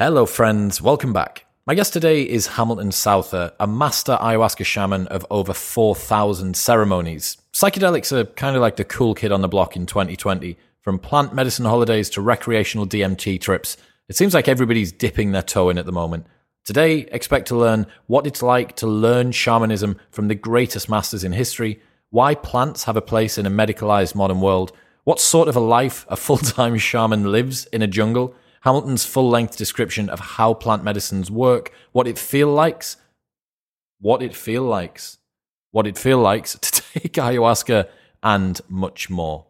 Hello, friends. Welcome back. My guest today is Hamilton Souther, a master ayahuasca shaman of over 4,000 ceremonies. Psychedelics are kind of like the cool kid on the block in 2020. From plant medicine holidays to recreational DMT trips, it seems like everybody's dipping their toe in at the moment. Today, expect to learn what it's like to learn shamanism from the greatest masters in history, why plants have a place in a medicalized modern world, what sort of a life a full time shaman lives in a jungle, Hamilton's full length description of how plant medicines work, what it feel likes, what it feel likes, what it feel likes to take ayahuasca, and much more.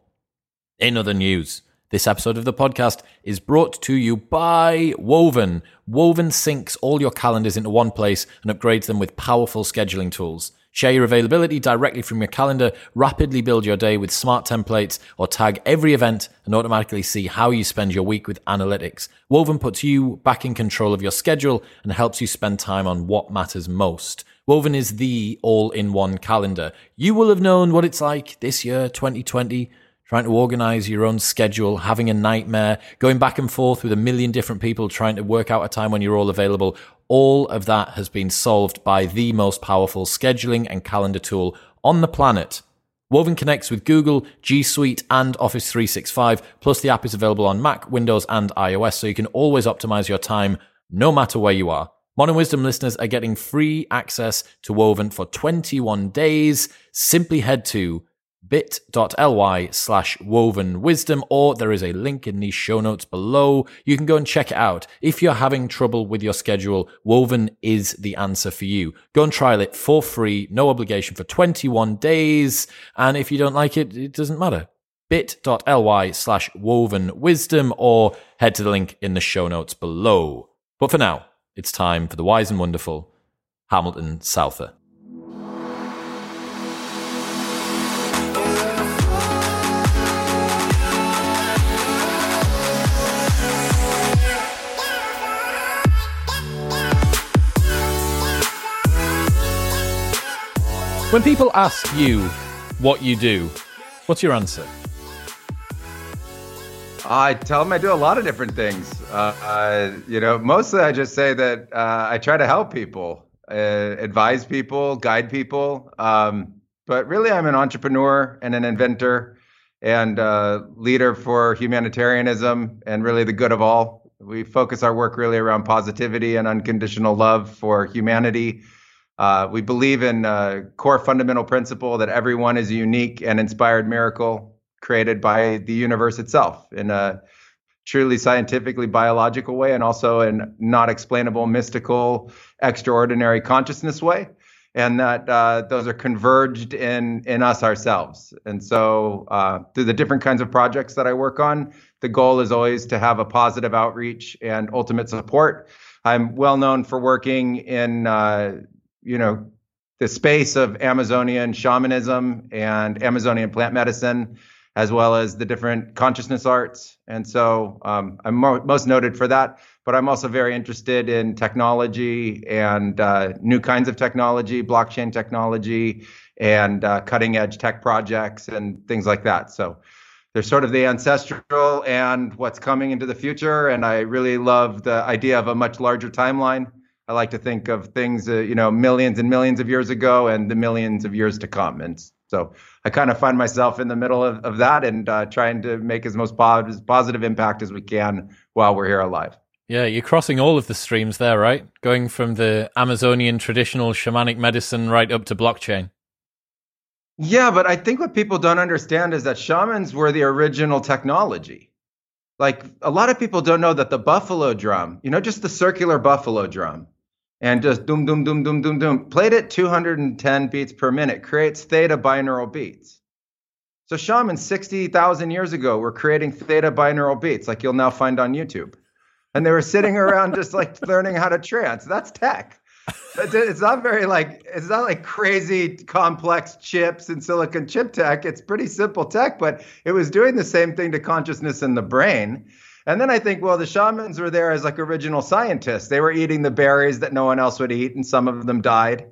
In other news, this episode of the podcast is brought to you by Woven. Woven syncs all your calendars into one place and upgrades them with powerful scheduling tools. Share your availability directly from your calendar, rapidly build your day with smart templates, or tag every event and automatically see how you spend your week with analytics. Woven puts you back in control of your schedule and helps you spend time on what matters most. Woven is the all in one calendar. You will have known what it's like this year, 2020 trying to organize your own schedule, having a nightmare, going back and forth with a million different people trying to work out a time when you're all available. All of that has been solved by the most powerful scheduling and calendar tool on the planet. Woven connects with Google, G Suite, and Office 365. Plus, the app is available on Mac, Windows, and iOS, so you can always optimize your time no matter where you are. Modern Wisdom listeners are getting free access to Woven for 21 days. Simply head to bit.ly slash woven wisdom, or there is a link in the show notes below. You can go and check it out. If you're having trouble with your schedule, Woven is the answer for you. Go and trial it for free, no obligation for 21 days. And if you don't like it, it doesn't matter. bit.ly slash woven wisdom, or head to the link in the show notes below. But for now, it's time for the wise and wonderful Hamilton Souther. When people ask you what you do, what's your answer? I tell them I do a lot of different things. Uh, you know, mostly I just say that uh, I try to help people, uh, advise people, guide people. Um, but really, I'm an entrepreneur and an inventor and uh, leader for humanitarianism and really the good of all. We focus our work really around positivity and unconditional love for humanity uh, we believe in a core fundamental principle that everyone is a unique and inspired miracle created by the universe itself in a truly scientifically biological way and also in not explainable, mystical, extraordinary consciousness way. And that uh, those are converged in in us ourselves. And so, uh, through the different kinds of projects that I work on, the goal is always to have a positive outreach and ultimate support. I'm well known for working in uh, you know, the space of Amazonian shamanism and Amazonian plant medicine, as well as the different consciousness arts. And so um, I'm mo- most noted for that. But I'm also very interested in technology and uh, new kinds of technology, blockchain technology, and uh, cutting edge tech projects and things like that. So there's sort of the ancestral and what's coming into the future. And I really love the idea of a much larger timeline I like to think of things, uh, you know, millions and millions of years ago and the millions of years to come. And so I kind of find myself in the middle of, of that and uh, trying to make as most positive, positive impact as we can while we're here alive. Yeah, you're crossing all of the streams there, right? Going from the Amazonian traditional shamanic medicine right up to blockchain. Yeah, but I think what people don't understand is that shamans were the original technology. Like a lot of people don't know that the buffalo drum, you know, just the circular buffalo drum, and just doom, doom, doom, doom, doom, doom, played at 210 beats per minute, creates theta binaural beats. So shamans 60,000 years ago were creating theta binaural beats, like you'll now find on YouTube. And they were sitting around just like learning how to trance. That's tech. It's not very like it's not like crazy complex chips and silicon chip tech. It's pretty simple tech, but it was doing the same thing to consciousness in the brain. And then I think, well, the shamans were there as like original scientists. They were eating the berries that no one else would eat, and some of them died.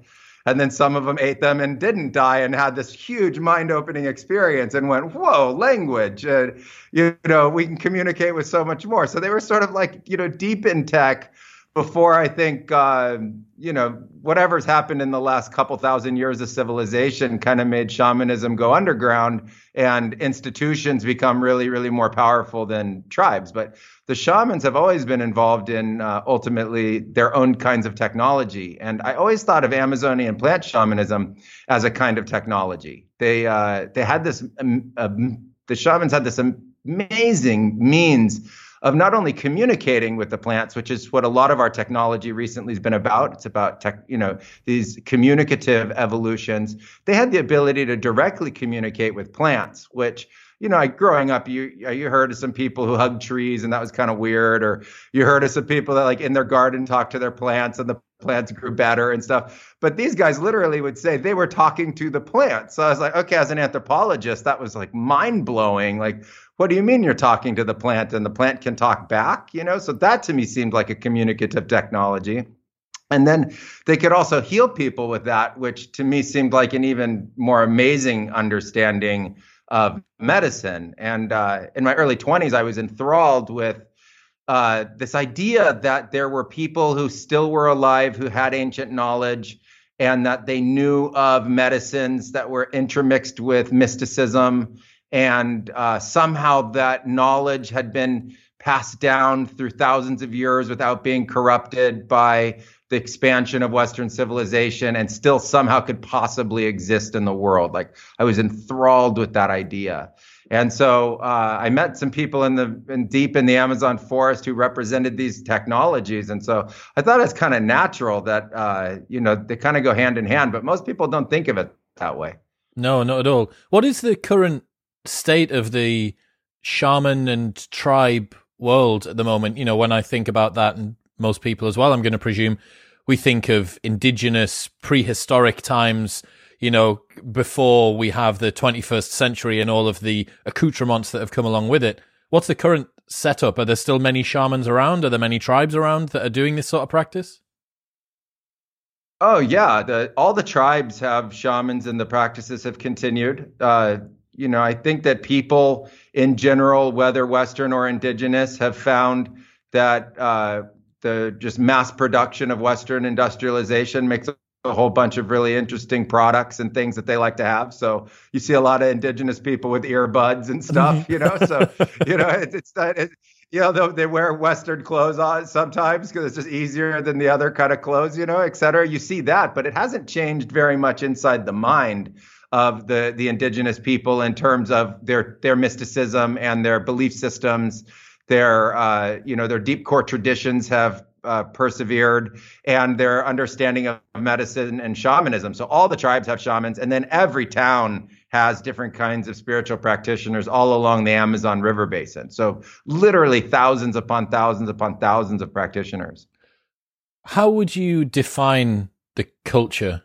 and then some of them ate them and didn't die and had this huge mind-opening experience and went, "Whoa, language! Uh, you know, we can communicate with so much more." So they were sort of like you know deep in tech before I think uh, you know whatever's happened in the last couple thousand years of civilization kind of made shamanism go underground and institutions become really really more powerful than tribes. But the shamans have always been involved in uh, ultimately their own kinds of technology, and I always thought of Amazonian plant shamanism as a kind of technology. They uh, they had this um, um, the shamans had this amazing means of not only communicating with the plants, which is what a lot of our technology recently has been about. It's about tech, you know, these communicative evolutions. They had the ability to directly communicate with plants, which you know, growing up, you you heard of some people who hug trees, and that was kind of weird, or you heard of some people that like in their garden talked to their plants, and the plants grew better and stuff. But these guys literally would say they were talking to the plants. So I was like, okay, as an anthropologist, that was like mind blowing. Like, what do you mean you're talking to the plant and the plant can talk back? You know, so that to me seemed like a communicative technology. And then they could also heal people with that, which to me seemed like an even more amazing understanding of medicine. And uh, in my early 20s, I was enthralled with uh, this idea that there were people who still were alive who had ancient knowledge and that they knew of medicines that were intermixed with mysticism and uh, somehow that knowledge had been passed down through thousands of years without being corrupted by the expansion of Western civilization and still somehow could possibly exist in the world. Like I was enthralled with that idea. And so uh, I met some people in the in deep in the Amazon forest who represented these technologies, and so I thought it's kind of natural that uh, you know they kind of go hand in hand. But most people don't think of it that way. No, not at all. What is the current state of the shaman and tribe world at the moment. You know, when I think about that, and most people as well, I'm going to presume, we think of indigenous prehistoric times, you know, before we have the 21st century and all of the accoutrements that have come along with it. What's the current setup? Are there still many shamans around? Are there many tribes around that are doing this sort of practice? Oh yeah, the, all the tribes have shamans, and the practices have continued. Uh, you know, I think that people in general, whether Western or indigenous, have found that uh, the just mass production of Western industrialization makes a whole bunch of really interesting products and things that they like to have. So you see a lot of indigenous people with earbuds and stuff, mm-hmm. you know. So you know, it, it's not. It, you know, they wear Western clothes on sometimes because it's just easier than the other kind of clothes, you know, et cetera. You see that, but it hasn't changed very much inside the mind of the the indigenous people in terms of their their mysticism and their belief systems. Their uh, you know their deep core traditions have uh, persevered and their understanding of medicine and shamanism. So all the tribes have shamans, and then every town has different kinds of spiritual practitioners all along the Amazon River basin. So literally thousands upon thousands upon thousands of practitioners. How would you define the culture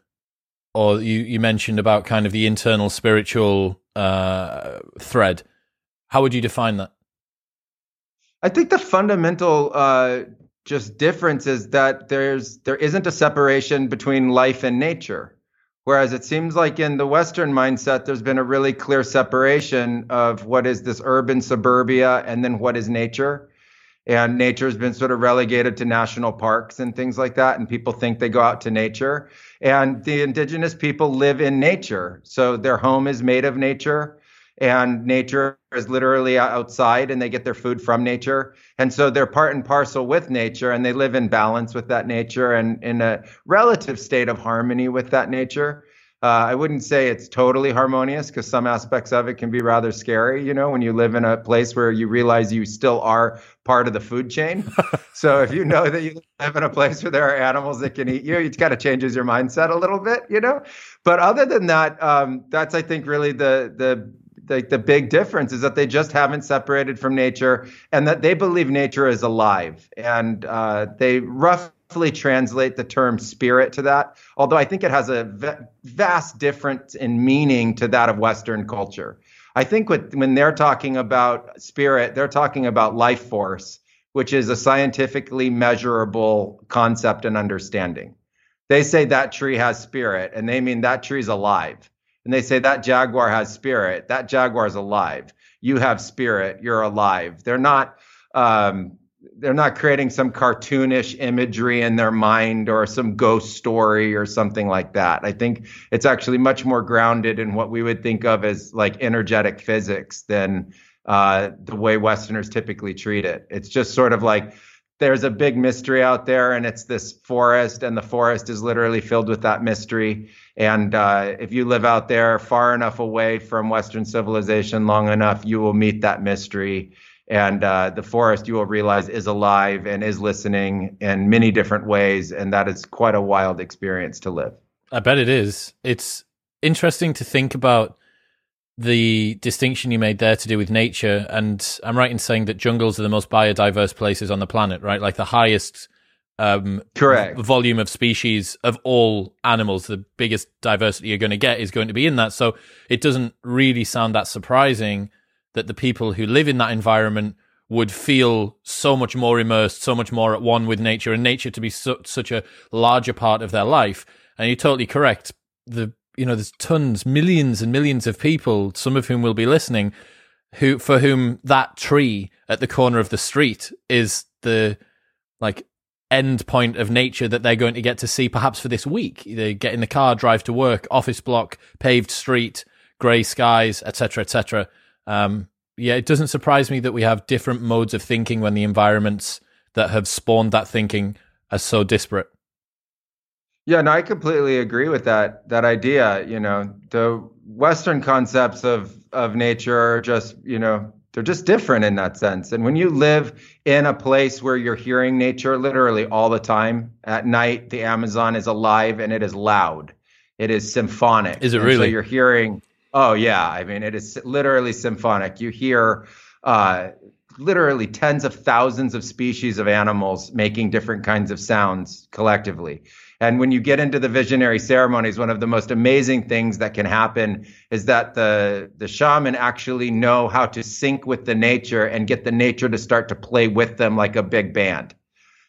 or you, you mentioned about kind of the internal spiritual uh, thread. How would you define that? I think the fundamental uh, just difference is that there's there isn't a separation between life and nature. Whereas it seems like in the Western mindset, there's been a really clear separation of what is this urban suburbia and then what is nature and nature has been sort of relegated to national parks and things like that and people think they go out to nature. And the indigenous people live in nature so their home is made of nature and nature is literally outside and they get their food from nature. And so they're part and parcel with nature and they live in balance with that nature and in a relative state of harmony with that nature uh, I wouldn't say it's totally harmonious because some aspects of it can be rather scary, you know, when you live in a place where you realize you still are part of the food chain. so if you know that you live in a place where there are animals that can eat you, it kind of changes your mindset a little bit, you know. But other than that, um, that's I think really the the the, the big difference is that they just haven't separated from nature and that they believe nature is alive and uh, they roughly translate the term spirit to that, although I think it has a v- vast difference in meaning to that of Western culture. I think when they're talking about spirit, they're talking about life force, which is a scientifically measurable concept and understanding. they say that tree has spirit, and they mean that tree's alive. And they say that jaguar has spirit, that jaguar's alive. You have spirit, you're alive. They're not um, they're not creating some cartoonish imagery in their mind or some ghost story or something like that. I think it's actually much more grounded in what we would think of as like energetic physics than uh, the way Westerners typically treat it. It's just sort of like there's a big mystery out there, and it's this forest, and the forest is literally filled with that mystery. And uh, if you live out there far enough away from Western civilization long enough, you will meet that mystery and uh, the forest you will realize is alive and is listening in many different ways and that is quite a wild experience to live. I bet it is. It's interesting to think about the distinction you made there to do with nature and i'm right in saying that jungles are the most biodiverse places on the planet right? Like the highest um, correct. volume of species of all animals the biggest diversity you're going to get is going to be in that. So it doesn't really sound that surprising that the people who live in that environment would feel so much more immersed, so much more at one with nature, and nature to be su- such a larger part of their life. And you're totally correct. The you know there's tons, millions and millions of people, some of whom will be listening, who for whom that tree at the corner of the street is the like end point of nature that they're going to get to see perhaps for this week. They get in the car, drive to work, office block, paved street, grey skies, etc., etc. Um, yeah, it doesn't surprise me that we have different modes of thinking when the environments that have spawned that thinking are so disparate. Yeah, no, I completely agree with that that idea. You know, the Western concepts of of nature are just, you know, they're just different in that sense. And when you live in a place where you're hearing nature literally all the time, at night the Amazon is alive and it is loud. It is symphonic. Is it and really? So you're hearing Oh yeah, I mean it is literally symphonic. You hear uh, literally tens of thousands of species of animals making different kinds of sounds collectively. And when you get into the visionary ceremonies, one of the most amazing things that can happen is that the the shaman actually know how to sync with the nature and get the nature to start to play with them like a big band.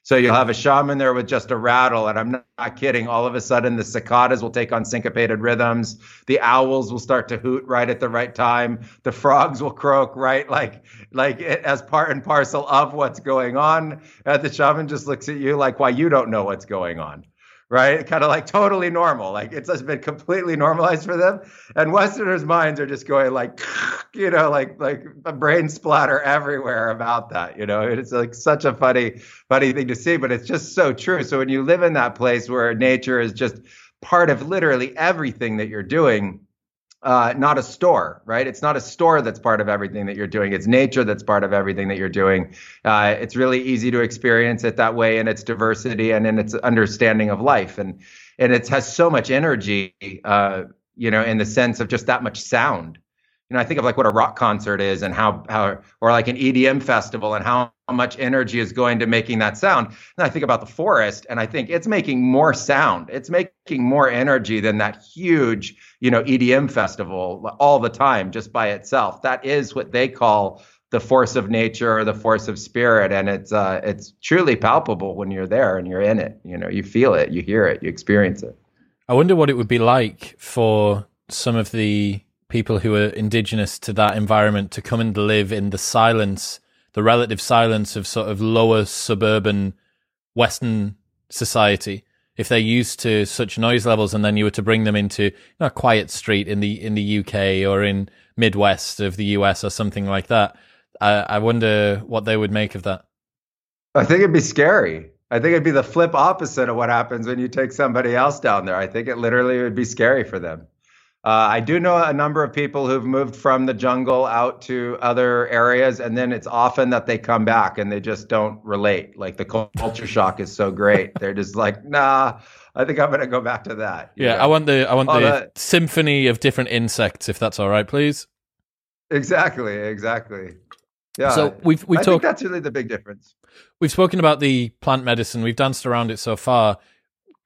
So you'll have a shaman there with just a rattle, and I'm not kidding. All of a sudden, the cicadas will take on syncopated rhythms. The owls will start to hoot right at the right time. The frogs will croak right, like like as part and parcel of what's going on. And the shaman just looks at you like, "Why you don't know what's going on?" Right? Kind of like totally normal. Like it's just been completely normalized for them. And Westerners' minds are just going like, you know, like like a brain splatter everywhere about that. You know, it's like such a funny, funny thing to see, but it's just so true. So when you live in that place where nature is just part of literally everything that you're doing, uh, not a store, right? It's not a store that's part of everything that you're doing. It's nature that's part of everything that you're doing. Uh, it's really easy to experience it that way in its diversity and in its understanding of life, and and it has so much energy, uh, you know, in the sense of just that much sound you know, I think of like what a rock concert is and how how or like an EDM festival and how much energy is going to making that sound. And I think about the forest and I think it's making more sound. It's making more energy than that huge, you know, EDM festival all the time just by itself. That is what they call the force of nature or the force of spirit and it's uh it's truly palpable when you're there and you're in it. You know, you feel it, you hear it, you experience it. I wonder what it would be like for some of the people who are indigenous to that environment to come and live in the silence, the relative silence of sort of lower suburban Western society. If they're used to such noise levels, and then you were to bring them into you know, a quiet street in the in the UK or in Midwest of the US or something like that, I, I wonder what they would make of that. I think it'd be scary. I think it'd be the flip opposite of what happens when you take somebody else down there. I think it literally would be scary for them. Uh, I do know a number of people who've moved from the jungle out to other areas, and then it's often that they come back and they just don't relate. Like the culture shock is so great, they're just like, nah. I think I'm gonna go back to that. Yeah, know? I want the I want oh, the that... symphony of different insects, if that's all right, please. Exactly, exactly. Yeah. So we've we've talked. that's really the big difference. We've spoken about the plant medicine. We've danced around it so far.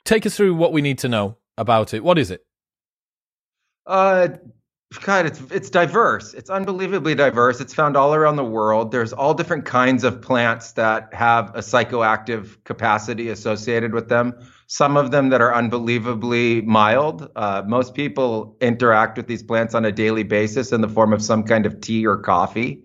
Take us through what we need to know about it. What is it? Uh, God, it's it's diverse. It's unbelievably diverse. It's found all around the world. There's all different kinds of plants that have a psychoactive capacity associated with them. Some of them that are unbelievably mild. Uh, most people interact with these plants on a daily basis in the form of some kind of tea or coffee.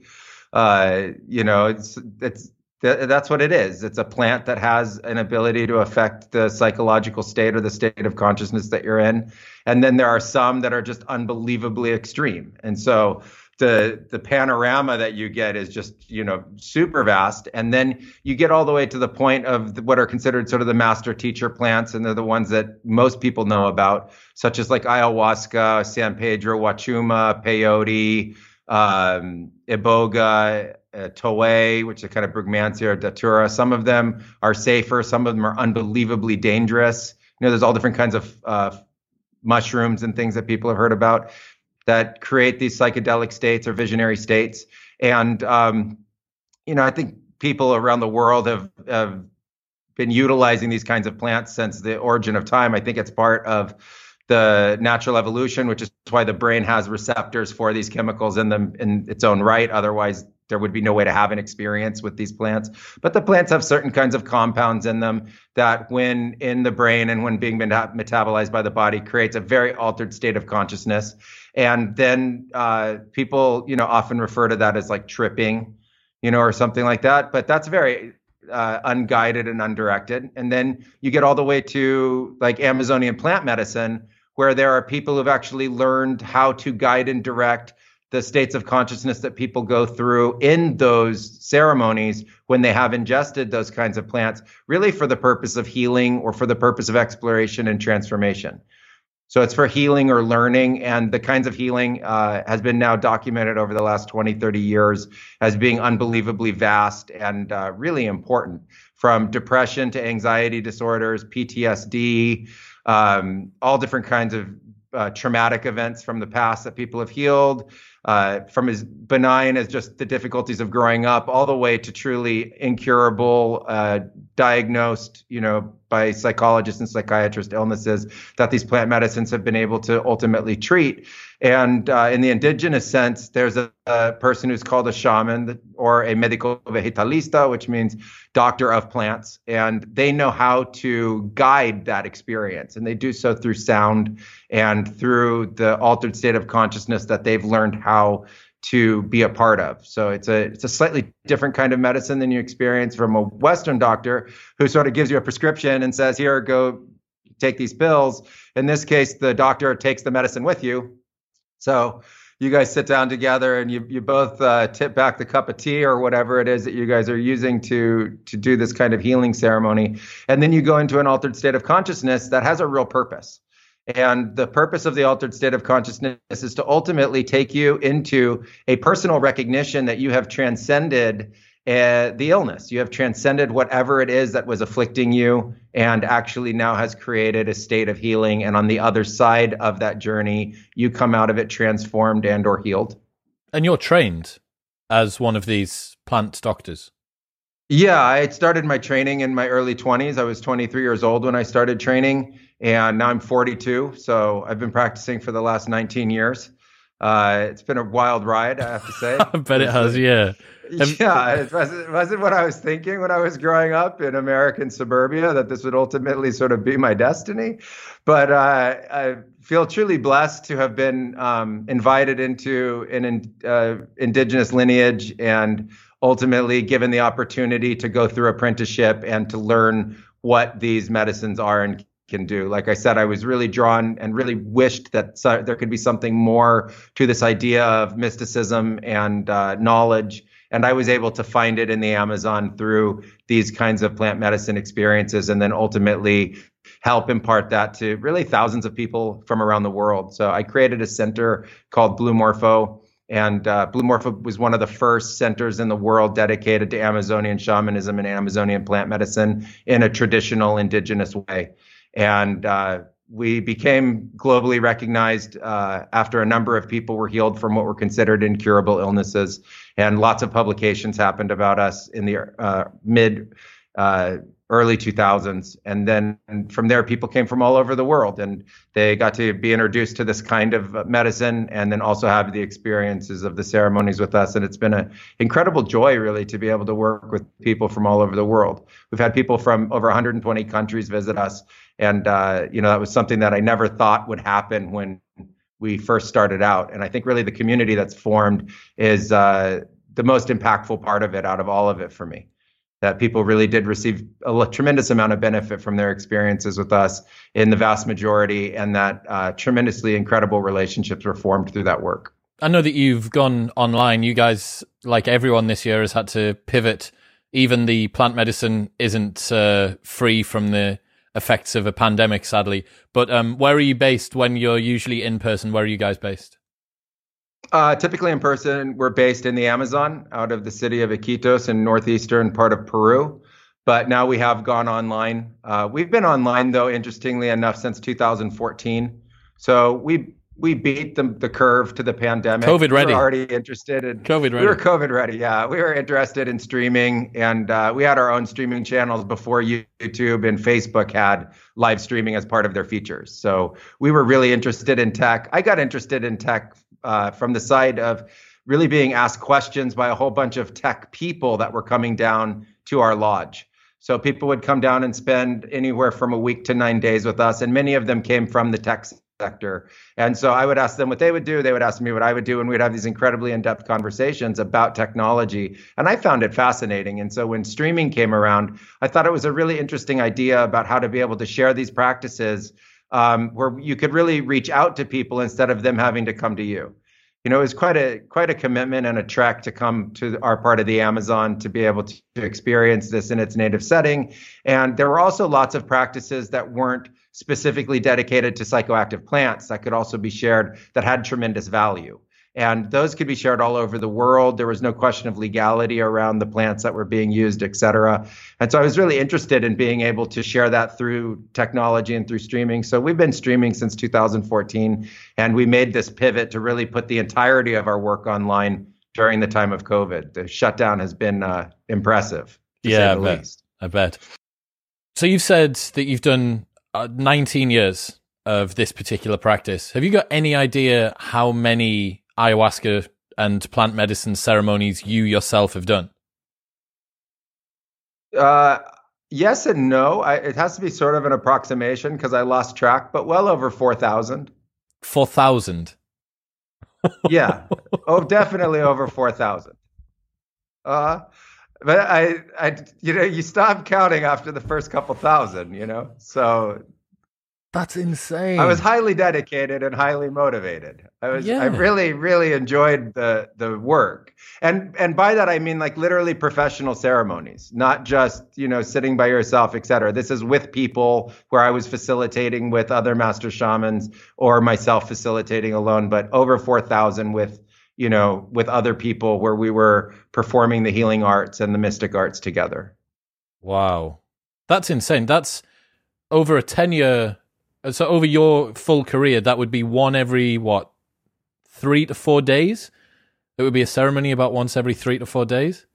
Uh, you know, it's it's that's what it is. It's a plant that has an ability to affect the psychological state or the state of consciousness that you're in. And then there are some that are just unbelievably extreme. And so the the panorama that you get is just you know super vast and then you get all the way to the point of what are considered sort of the master teacher plants and they're the ones that most people know about such as like ayahuasca san pedro huachuma peyote um, iboga uh, Toé, which is kind of Brugmansia or Datura. Some of them are safer. Some of them are unbelievably dangerous. You know, there's all different kinds of uh, mushrooms and things that people have heard about that create these psychedelic states or visionary states. And um, you know, I think people around the world have, have been utilizing these kinds of plants since the origin of time. I think it's part of the natural evolution, which is why the brain has receptors for these chemicals in them in its own right. Otherwise, there would be no way to have an experience with these plants. But the plants have certain kinds of compounds in them that, when in the brain and when being meta- metabolized by the body, creates a very altered state of consciousness. And then uh, people, you know, often refer to that as like tripping, you know, or something like that. But that's very uh, unguided and undirected. And then you get all the way to like Amazonian plant medicine, where there are people who've actually learned how to guide and direct the states of consciousness that people go through in those ceremonies when they have ingested those kinds of plants, really for the purpose of healing or for the purpose of exploration and transformation. So it's for healing or learning, and the kinds of healing uh, has been now documented over the last 20, 30 years as being unbelievably vast and uh, really important from depression to anxiety disorders, PTSD, um, all different kinds of uh, traumatic events from the past that people have healed, uh, from as benign as just the difficulties of growing up, all the way to truly incurable, uh, diagnosed, you know, by psychologists and psychiatrists illnesses that these plant medicines have been able to ultimately treat. And uh, in the indigenous sense, there's a, a, person who's called a shaman or a medico vegetalista, which means doctor of plants. And they know how to guide that experience. And they do so through sound and through the altered state of consciousness that they've learned how to be a part of. So it's a it's a slightly different kind of medicine than you experience from a Western doctor who sort of gives you a prescription and says, "Here, go take these pills." In this case, the doctor takes the medicine with you. So you guys sit down together and you you both uh, tip back the cup of tea or whatever it is that you guys are using to to do this kind of healing ceremony, and then you go into an altered state of consciousness that has a real purpose. And the purpose of the altered state of consciousness is to ultimately take you into a personal recognition that you have transcended uh, the illness. You have transcended whatever it is that was afflicting you and actually now has created a state of healing. And on the other side of that journey, you come out of it transformed and or healed. And you're trained as one of these plant doctors. Yeah, I started my training in my early 20s. I was 23 years old when I started training and now I'm 42. So I've been practicing for the last 19 years. Uh, it's been a wild ride, I have to say. I bet it has, yeah. Yeah, it wasn't, wasn't what I was thinking when I was growing up in American suburbia that this would ultimately sort of be my destiny. But uh, I feel truly blessed to have been um, invited into an uh, indigenous lineage and ultimately given the opportunity to go through apprenticeship and to learn what these medicines are and can do. Like I said, I was really drawn and really wished that there could be something more to this idea of mysticism and uh, knowledge. And I was able to find it in the Amazon through these kinds of plant medicine experiences, and then ultimately help impart that to really thousands of people from around the world. So I created a center called Blue Morpho. And uh, Blue Morpho was one of the first centers in the world dedicated to Amazonian shamanism and Amazonian plant medicine in a traditional indigenous way and uh, we became globally recognized uh, after a number of people were healed from what were considered incurable illnesses, and lots of publications happened about us in the uh, mid uh, early 2000s. And then from there, people came from all over the world and they got to be introduced to this kind of medicine and then also have the experiences of the ceremonies with us. And it's been an incredible joy, really, to be able to work with people from all over the world. We've had people from over 120 countries visit us. And, uh, you know, that was something that I never thought would happen when we first started out. And I think really the community that's formed is uh, the most impactful part of it out of all of it for me that people really did receive a tremendous amount of benefit from their experiences with us in the vast majority, and that uh, tremendously incredible relationships were formed through that work. I know that you've gone online. You guys, like everyone this year, has had to pivot. Even the plant medicine isn't uh, free from the effects of a pandemic, sadly. But um, where are you based when you're usually in person? Where are you guys based? Uh, typically in person, we're based in the Amazon out of the city of Iquitos in northeastern part of Peru. But now we have gone online. Uh, we've been online though, interestingly enough, since 2014. So we we beat the, the curve to the pandemic. COVID ready. We were already interested in COVID ready. We were COVID ready. Yeah, we were interested in streaming, and uh, we had our own streaming channels before YouTube and Facebook had live streaming as part of their features. So we were really interested in tech. I got interested in tech uh, from the side of really being asked questions by a whole bunch of tech people that were coming down to our lodge. So people would come down and spend anywhere from a week to nine days with us, and many of them came from the tech sector. And so I would ask them what they would do, they would ask me what I would do, and we'd have these incredibly in-depth conversations about technology. And I found it fascinating. And so when streaming came around, I thought it was a really interesting idea about how to be able to share these practices um, where you could really reach out to people instead of them having to come to you. You know, it was quite a quite a commitment and a trek to come to our part of the Amazon to be able to, to experience this in its native setting. And there were also lots of practices that weren't specifically dedicated to psychoactive plants that could also be shared that had tremendous value and those could be shared all over the world. There was no question of legality around the plants that were being used, et cetera. And so I was really interested in being able to share that through technology and through streaming. So we've been streaming since 2014, and we made this pivot to really put the entirety of our work online during the time of COVID. The shutdown has been uh, impressive. yeah, I bet. Least. I bet. So you've said that you've done uh, 19 years of this particular practice. Have you got any idea how many ayahuasca and plant medicine ceremonies you yourself have done? Uh, yes and no. I, it has to be sort of an approximation because I lost track, but well over 4,000. 4,000? yeah. Oh, definitely over 4,000. Uh, but I, I, you know, you stop counting after the first couple thousand, you know? So that's insane. I was highly dedicated and highly motivated. I was yeah. I really really enjoyed the the work. And and by that I mean like literally professional ceremonies, not just, you know, sitting by yourself, etc. This is with people where I was facilitating with other master shamans or myself facilitating alone, but over 4000 with you know, with other people where we were performing the healing arts and the mystic arts together. Wow. That's insane. That's over a 10 year so over your full career, that would be one every what three to four days. It would be a ceremony about once every three to four days.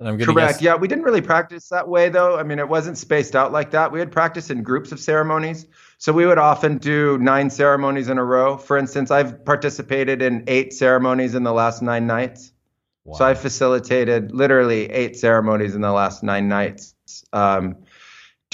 And I'm correct. Guess- yeah, we didn't really practice that way though. I mean, it wasn't spaced out like that. We had practice in groups of ceremonies. So we would often do nine ceremonies in a row. For instance, I've participated in eight ceremonies in the last nine nights. Wow. So I facilitated literally eight ceremonies in the last nine nights. Um,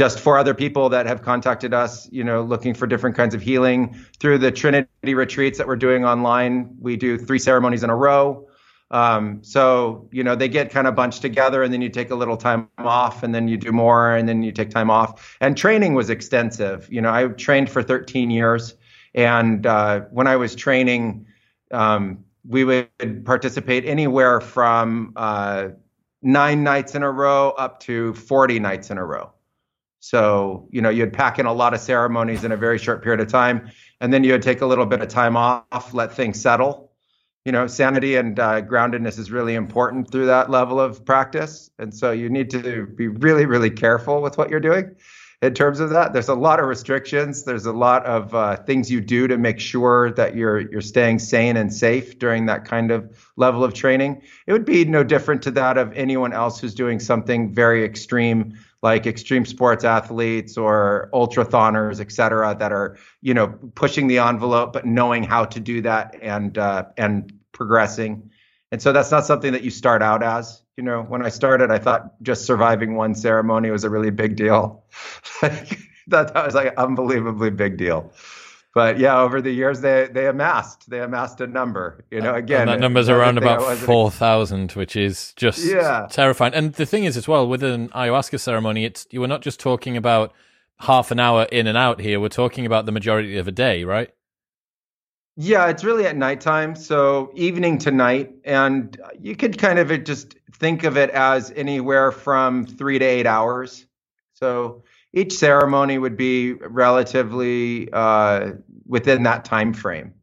just for other people that have contacted us, you know, looking for different kinds of healing through the Trinity retreats that we're doing online. We do three ceremonies in a row. Um, so, you know, they get kind of bunched together and then you take a little time off and then you do more and then you take time off. And training was extensive. You know, I trained for 13 years. And uh, when I was training, um, we would participate anywhere from uh, nine nights in a row up to 40 nights in a row. So, you know, you'd pack in a lot of ceremonies in a very short period of time, and then you'd take a little bit of time off, let things settle. You know, sanity and uh, groundedness is really important through that level of practice. And so you need to be really, really careful with what you're doing. in terms of that. There's a lot of restrictions. There's a lot of uh, things you do to make sure that you're you're staying sane and safe during that kind of level of training. It would be no different to that of anyone else who's doing something very extreme, like extreme sports athletes or ultrathoners, et cetera, that are you know pushing the envelope but knowing how to do that and uh, and progressing. And so that's not something that you start out as you know, when I started, I thought just surviving one ceremony was a really big deal. that, that was like an unbelievably big deal. But yeah, over the years they they amassed they amassed a number. You know, again, and that uh, number's around about four thousand, which is just yeah. terrifying. And the thing is, as well, with an ayahuasca ceremony, it's you were not just talking about half an hour in and out here. We're talking about the majority of a day, right? Yeah, it's really at nighttime, so evening to night, and you could kind of just think of it as anywhere from three to eight hours. So each ceremony would be relatively uh, within that time frame.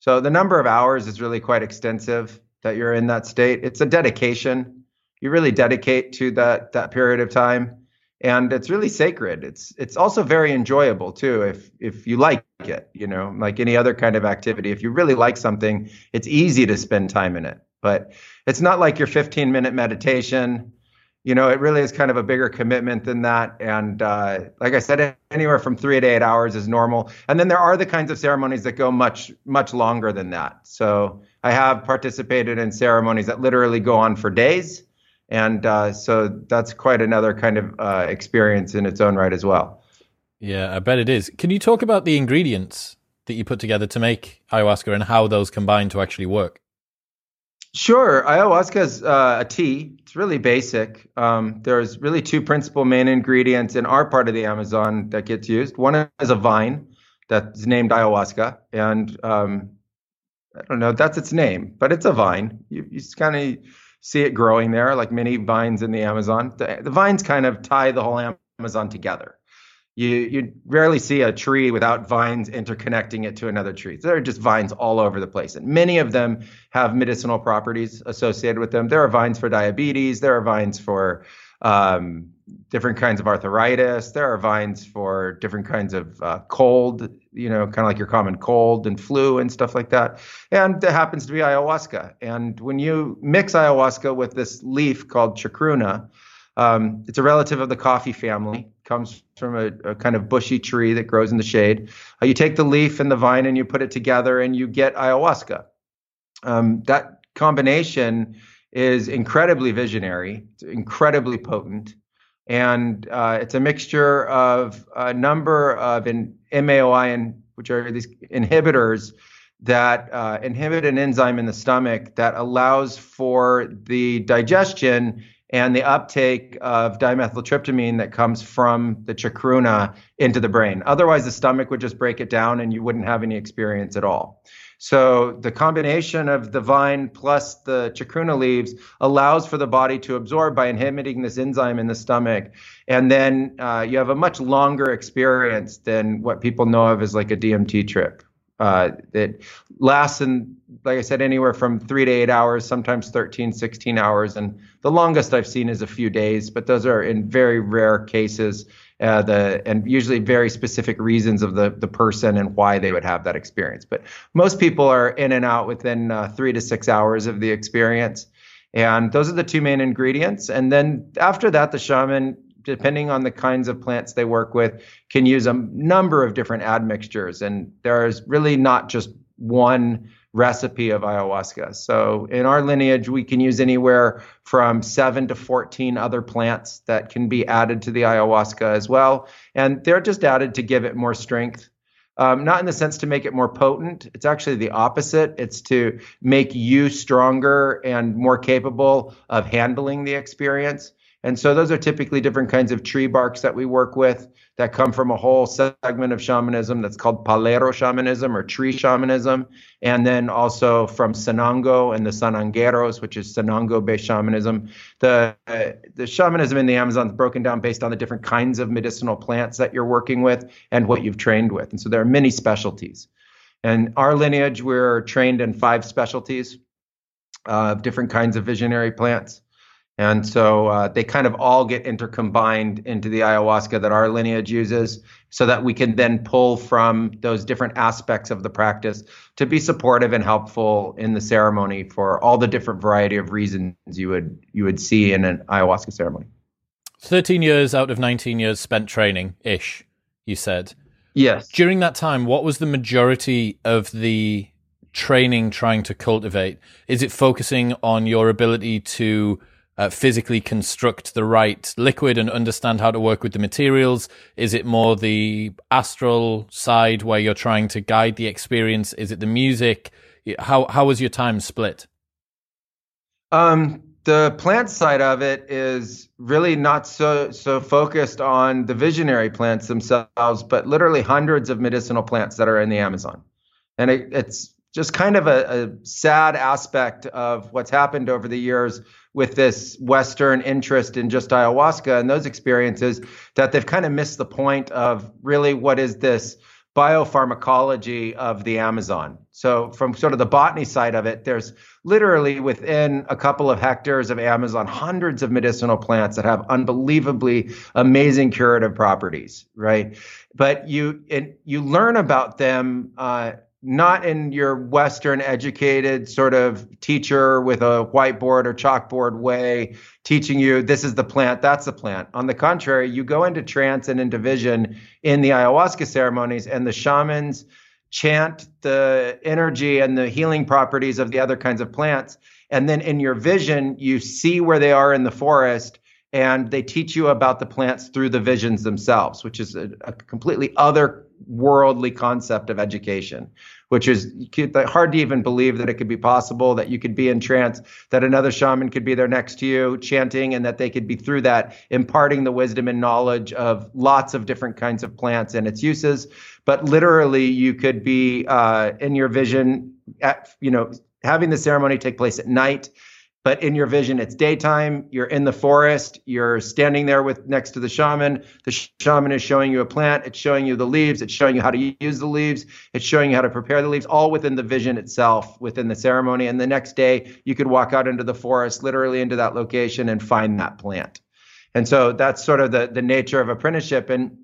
So the number of hours is really quite extensive that you're in that state. It's a dedication. You really dedicate to that that period of time, and it's really sacred. It's it's also very enjoyable too if if you like it. You know, like any other kind of activity. If you really like something, it's easy to spend time in it. But it's not like your 15 minute meditation. You know, it really is kind of a bigger commitment than that. And uh, like I said, anywhere from three to eight hours is normal. And then there are the kinds of ceremonies that go much, much longer than that. So I have participated in ceremonies that literally go on for days. And uh, so that's quite another kind of uh, experience in its own right as well. Yeah, I bet it is. Can you talk about the ingredients that you put together to make ayahuasca and how those combine to actually work? Sure. Ayahuasca is uh, a tea. It's really basic. Um, there's really two principal main ingredients in our part of the Amazon that gets used. One is a vine that's named ayahuasca, and um, I don't know, that's its name, but it's a vine. You, you kind of see it growing there, like many vines in the Amazon. The, the vines kind of tie the whole Amazon together you you rarely see a tree without vines interconnecting it to another tree. There are just vines all over the place, and many of them have medicinal properties associated with them. There are vines for diabetes. There are vines for um, different kinds of arthritis. There are vines for different kinds of uh, cold, you know, kind of like your common cold and flu and stuff like that. And there happens to be ayahuasca. And when you mix ayahuasca with this leaf called chacruna, um, it's a relative of the coffee family. Comes from a, a, kind of bushy tree that grows in the shade. Uh, you take the leaf and the vine and you put it together, and you get ayahuasca. Um, that combination is incredibly visionary. It's incredibly potent, and uh, it's a mixture of a number of in MAOI, which are these inhibitors that uh, inhibit an enzyme in the stomach that allows for the digestion and the uptake of dimethyltryptamine that comes from the chacruna into the brain. Otherwise, the stomach would just break it down and you wouldn't have any experience at all. So the combination of the vine plus the chacruna leaves allows for the body to absorb by inhibiting this enzyme in the stomach. And then uh, you have a much longer experience than what people know of as like a DMT trip. Uh, it lasts in, like I said, anywhere from three to eight hours, sometimes 13, 16 hours. And the longest I've seen is a few days, but those are in very rare cases. Uh, the and usually very specific reasons of the the person and why they would have that experience. But most people are in and out within uh, three to six hours of the experience, and those are the two main ingredients. And then after that, the shaman depending on the kinds of plants they work with, can use a number of different admixtures. And there's really not just one recipe of ayahuasca. So in our lineage, we can use anywhere from seven to 14 other plants that can be added to the ayahuasca as well. And they're just added to give it more strength. Um, not in the sense to make it more potent. It's actually the opposite. It's to make you stronger and more capable of handling the experience. And so those are typically different kinds of tree barks that we work with that come from a whole segment of shamanism that's called palero shamanism or tree shamanism. And then also from Sanango and the Sanangueros, which is Sanango based shamanism. The, uh, the shamanism in the Amazon is broken down based on the different kinds of medicinal plants that you're working with and what you've trained with. And so there are many specialties. And our lineage, we're trained in five specialties of different kinds of visionary plants. And so uh, they kind of all get intercombined into the ayahuasca that our lineage uses so that we can then pull from those different aspects of the practice to be supportive and helpful in the ceremony for all the different variety of reasons you would you would see in an ayahuasca ceremony. 13 years out of 19 years spent training ish, you said. Yes. During that time, what was the majority of the training trying to cultivate? Is it focusing on your ability to uh, physically construct the right liquid and understand how to work with the materials? Is it more the astral side where you're trying to guide the experience? Is it the music? How how was your time split? Um, the plant side of it is really not so so focused on the visionary plants themselves, but literally hundreds of medicinal plants that are in the Amazon, and it, it's just kind of a, a sad aspect of what's happened over the years with this Western interest in just ayahuasca and those experiences that they've kind of missed the point of really what is this biopharmacology of the Amazon. So, from sort of the botany side of it, there's literally within a couple of hectares of Amazon hundreds of medicinal plants that have unbelievably amazing curative properties, right? But you you learn about them uh, not in your Western educated sort of teacher with a whiteboard or chalkboard way teaching you this is the plant, that's the plant. On the contrary, you go into trance and into vision in the ayahuasca ceremonies, and the shamans chant the energy and the healing properties of the other kinds of plants. And then in your vision, you see where they are in the forest and they teach you about the plants through the visions themselves, which is a, a completely other worldly concept of education, which is hard to even believe that it could be possible that you could be in trance, that another shaman could be there next to you chanting, and that they could be through that imparting the wisdom and knowledge of lots of different kinds of plants and its uses. But literally, you could be uh, in your vision, at, you know, having the ceremony take place at night but in your vision it's daytime you're in the forest you're standing there with next to the shaman. The shaman is showing you a plant it's showing you the leaves it's showing you how to use the leaves it's showing you how to prepare the leaves all within the vision itself within the ceremony. And the next day you could walk out into the forest literally into that location and find that plant. And so that's sort of the the nature of apprenticeship. And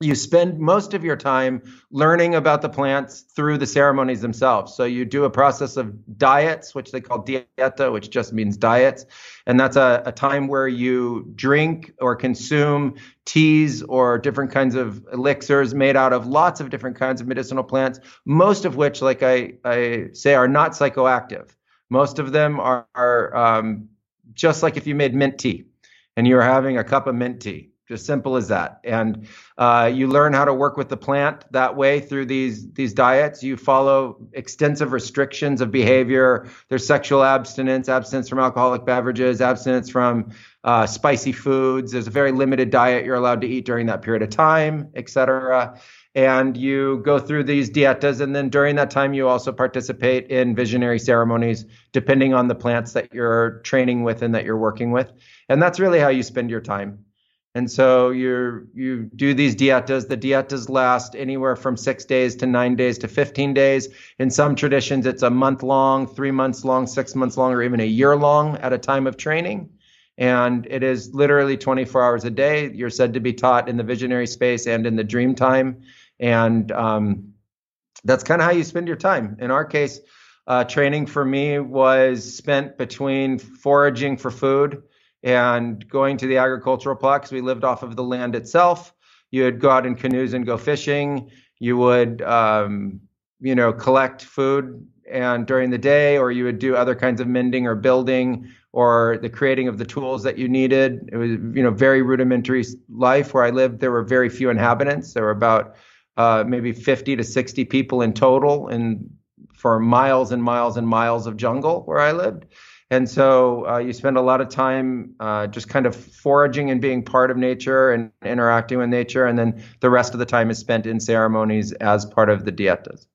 you spend most of your time learning about the plants through the ceremonies themselves. So you do a process of diets, which they call dieta, which just means diets. And that's a, a time where you drink or consume teas or different kinds of elixirs made out of lots of different kinds of medicinal plants, most of which, like I, I say, are not psychoactive. Most of them are, are um, just like if you made mint tea and you're having a cup of mint tea just simple as that. And uh, you learn how to work with the plant that way through these these diets. You follow extensive restrictions of behavior. There's sexual abstinence, abstinence from alcoholic beverages, abstinence from uh, spicy foods. There's a very limited diet you're allowed to eat during that period of time, etc. And you go through these dietas, and then during that time, you also participate in visionary ceremonies, depending on the plants that you're training with and that you're working with. And that's really how you spend your time. And so you you do these dietas. The dietas last anywhere from six days to nine days to 15 days. In some traditions, it's a month long, three months long, six months long, or even a year long at a time of training. And it is literally 24 hours a day. You're said to be taught in the visionary space and in the dream time. And um, that's kind of how you spend your time. In our case, uh, training for me was spent between foraging for food and going to the agricultural plot because we lived off of the land itself. You would go out in canoes and go fishing. You would, um, you know, collect food and during the day, or you would do other kinds of mending or building or the creating of the tools that you needed. It was, you know, very rudimentary life where I lived. There were very few inhabitants. There were about uh, maybe 50 to 60 people in total, and for miles and miles and miles of jungle where I lived. And so uh, you spend a lot of time uh, just kind of foraging and being part of nature and interacting with nature. And then the rest of the time is spent in ceremonies as part of the dietas.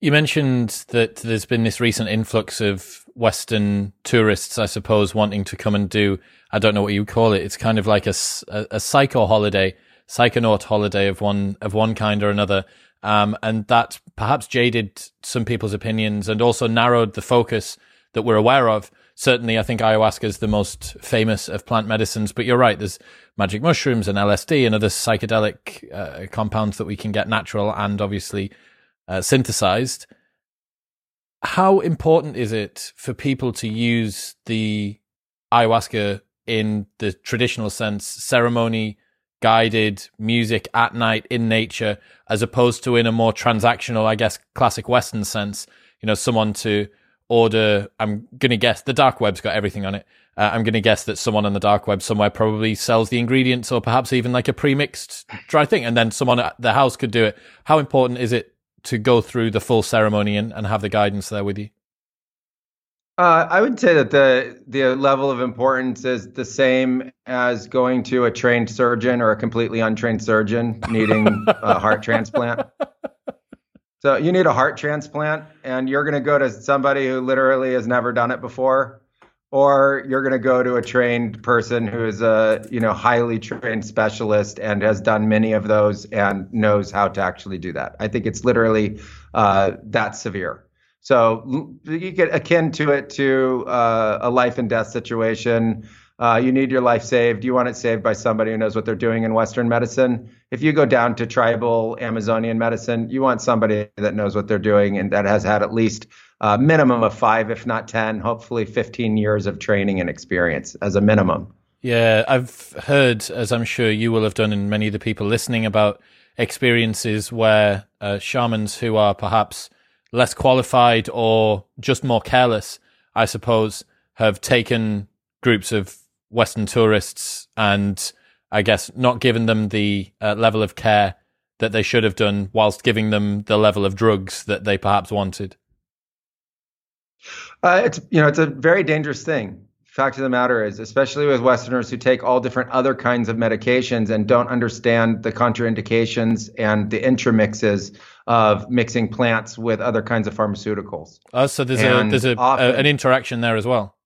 You mentioned that there's been this recent influx of Western tourists, I suppose, wanting to come and do, I don't know what you call it. It's kind of like a, a, a psycho holiday, psychonaut holiday of one, of one kind or another. Um, and that perhaps jaded some people's opinions and also narrowed the focus that we're aware of certainly, I think ayahuasca is the most famous of plant medicines. But you're right. There's magic mushrooms and LSD and other psychedelic uh, compounds that we can get natural and obviously uh, synthesized. How important is it for people to use the ayahuasca in the traditional sense, ceremony guided music at night in nature, as opposed to in a more transactional, I guess, classic Western sense? You know, someone to order, I'm going to guess the dark web's got everything on it. Uh, I'm going to guess that someone on the dark web somewhere probably sells the ingredients or perhaps even like a pre-mixed dry thing. And then someone at the house could do it. How important is it to go through the full ceremony and, and have the guidance there with you? Uh, I would say that the the level of importance is the same as going to a trained surgeon or a completely untrained surgeon needing a heart transplant. So you need a heart transplant, and you're going to go to somebody who literally has never done it before, or you're going to go to a trained person who is a you know highly trained specialist and has done many of those and knows how to actually do that. I think it's literally uh, that severe. So you get akin to it to uh, a life and death situation. Uh, you need your life saved. You want it saved by somebody who knows what they're doing in Western medicine. If you go down to tribal Amazonian medicine, you want somebody that knows what they're doing and that has had at least a minimum of five, if not 10, hopefully 15 years of training and experience as a minimum. Yeah, I've heard, as I'm sure you will have done, and many of the people listening, about experiences where uh, shamans who are perhaps less qualified or just more careless, I suppose, have taken groups of Western tourists and I guess not giving them the uh, level of care that they should have done, whilst giving them the level of drugs that they perhaps wanted. Uh, it's you know it's a very dangerous thing. Fact of the matter is, especially with Westerners who take all different other kinds of medications and don't understand the contraindications and the intramixes of mixing plants with other kinds of pharmaceuticals. Oh, so there's and a there's a, often, a, an interaction there as well.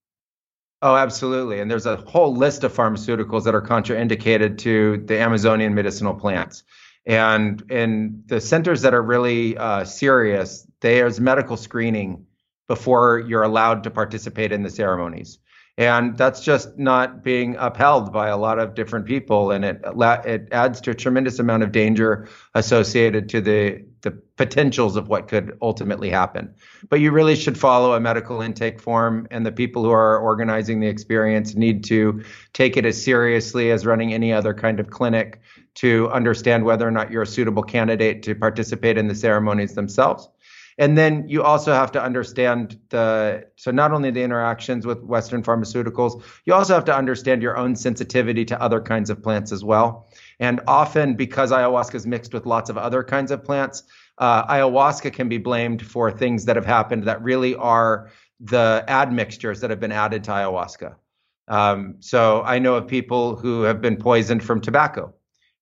Oh, absolutely. And there's a whole list of pharmaceuticals that are contraindicated to the Amazonian medicinal plants. And in the centers that are really uh, serious, there's medical screening before you're allowed to participate in the ceremonies and that's just not being upheld by a lot of different people and it it adds to a tremendous amount of danger associated to the the potentials of what could ultimately happen but you really should follow a medical intake form and the people who are organizing the experience need to take it as seriously as running any other kind of clinic to understand whether or not you're a suitable candidate to participate in the ceremonies themselves and then you also have to understand the so not only the interactions with Western pharmaceuticals, you also have to understand your own sensitivity to other kinds of plants as well. And often, because ayahuasca is mixed with lots of other kinds of plants, uh, ayahuasca can be blamed for things that have happened that really are the admixtures that have been added to ayahuasca. Um, so I know of people who have been poisoned from tobacco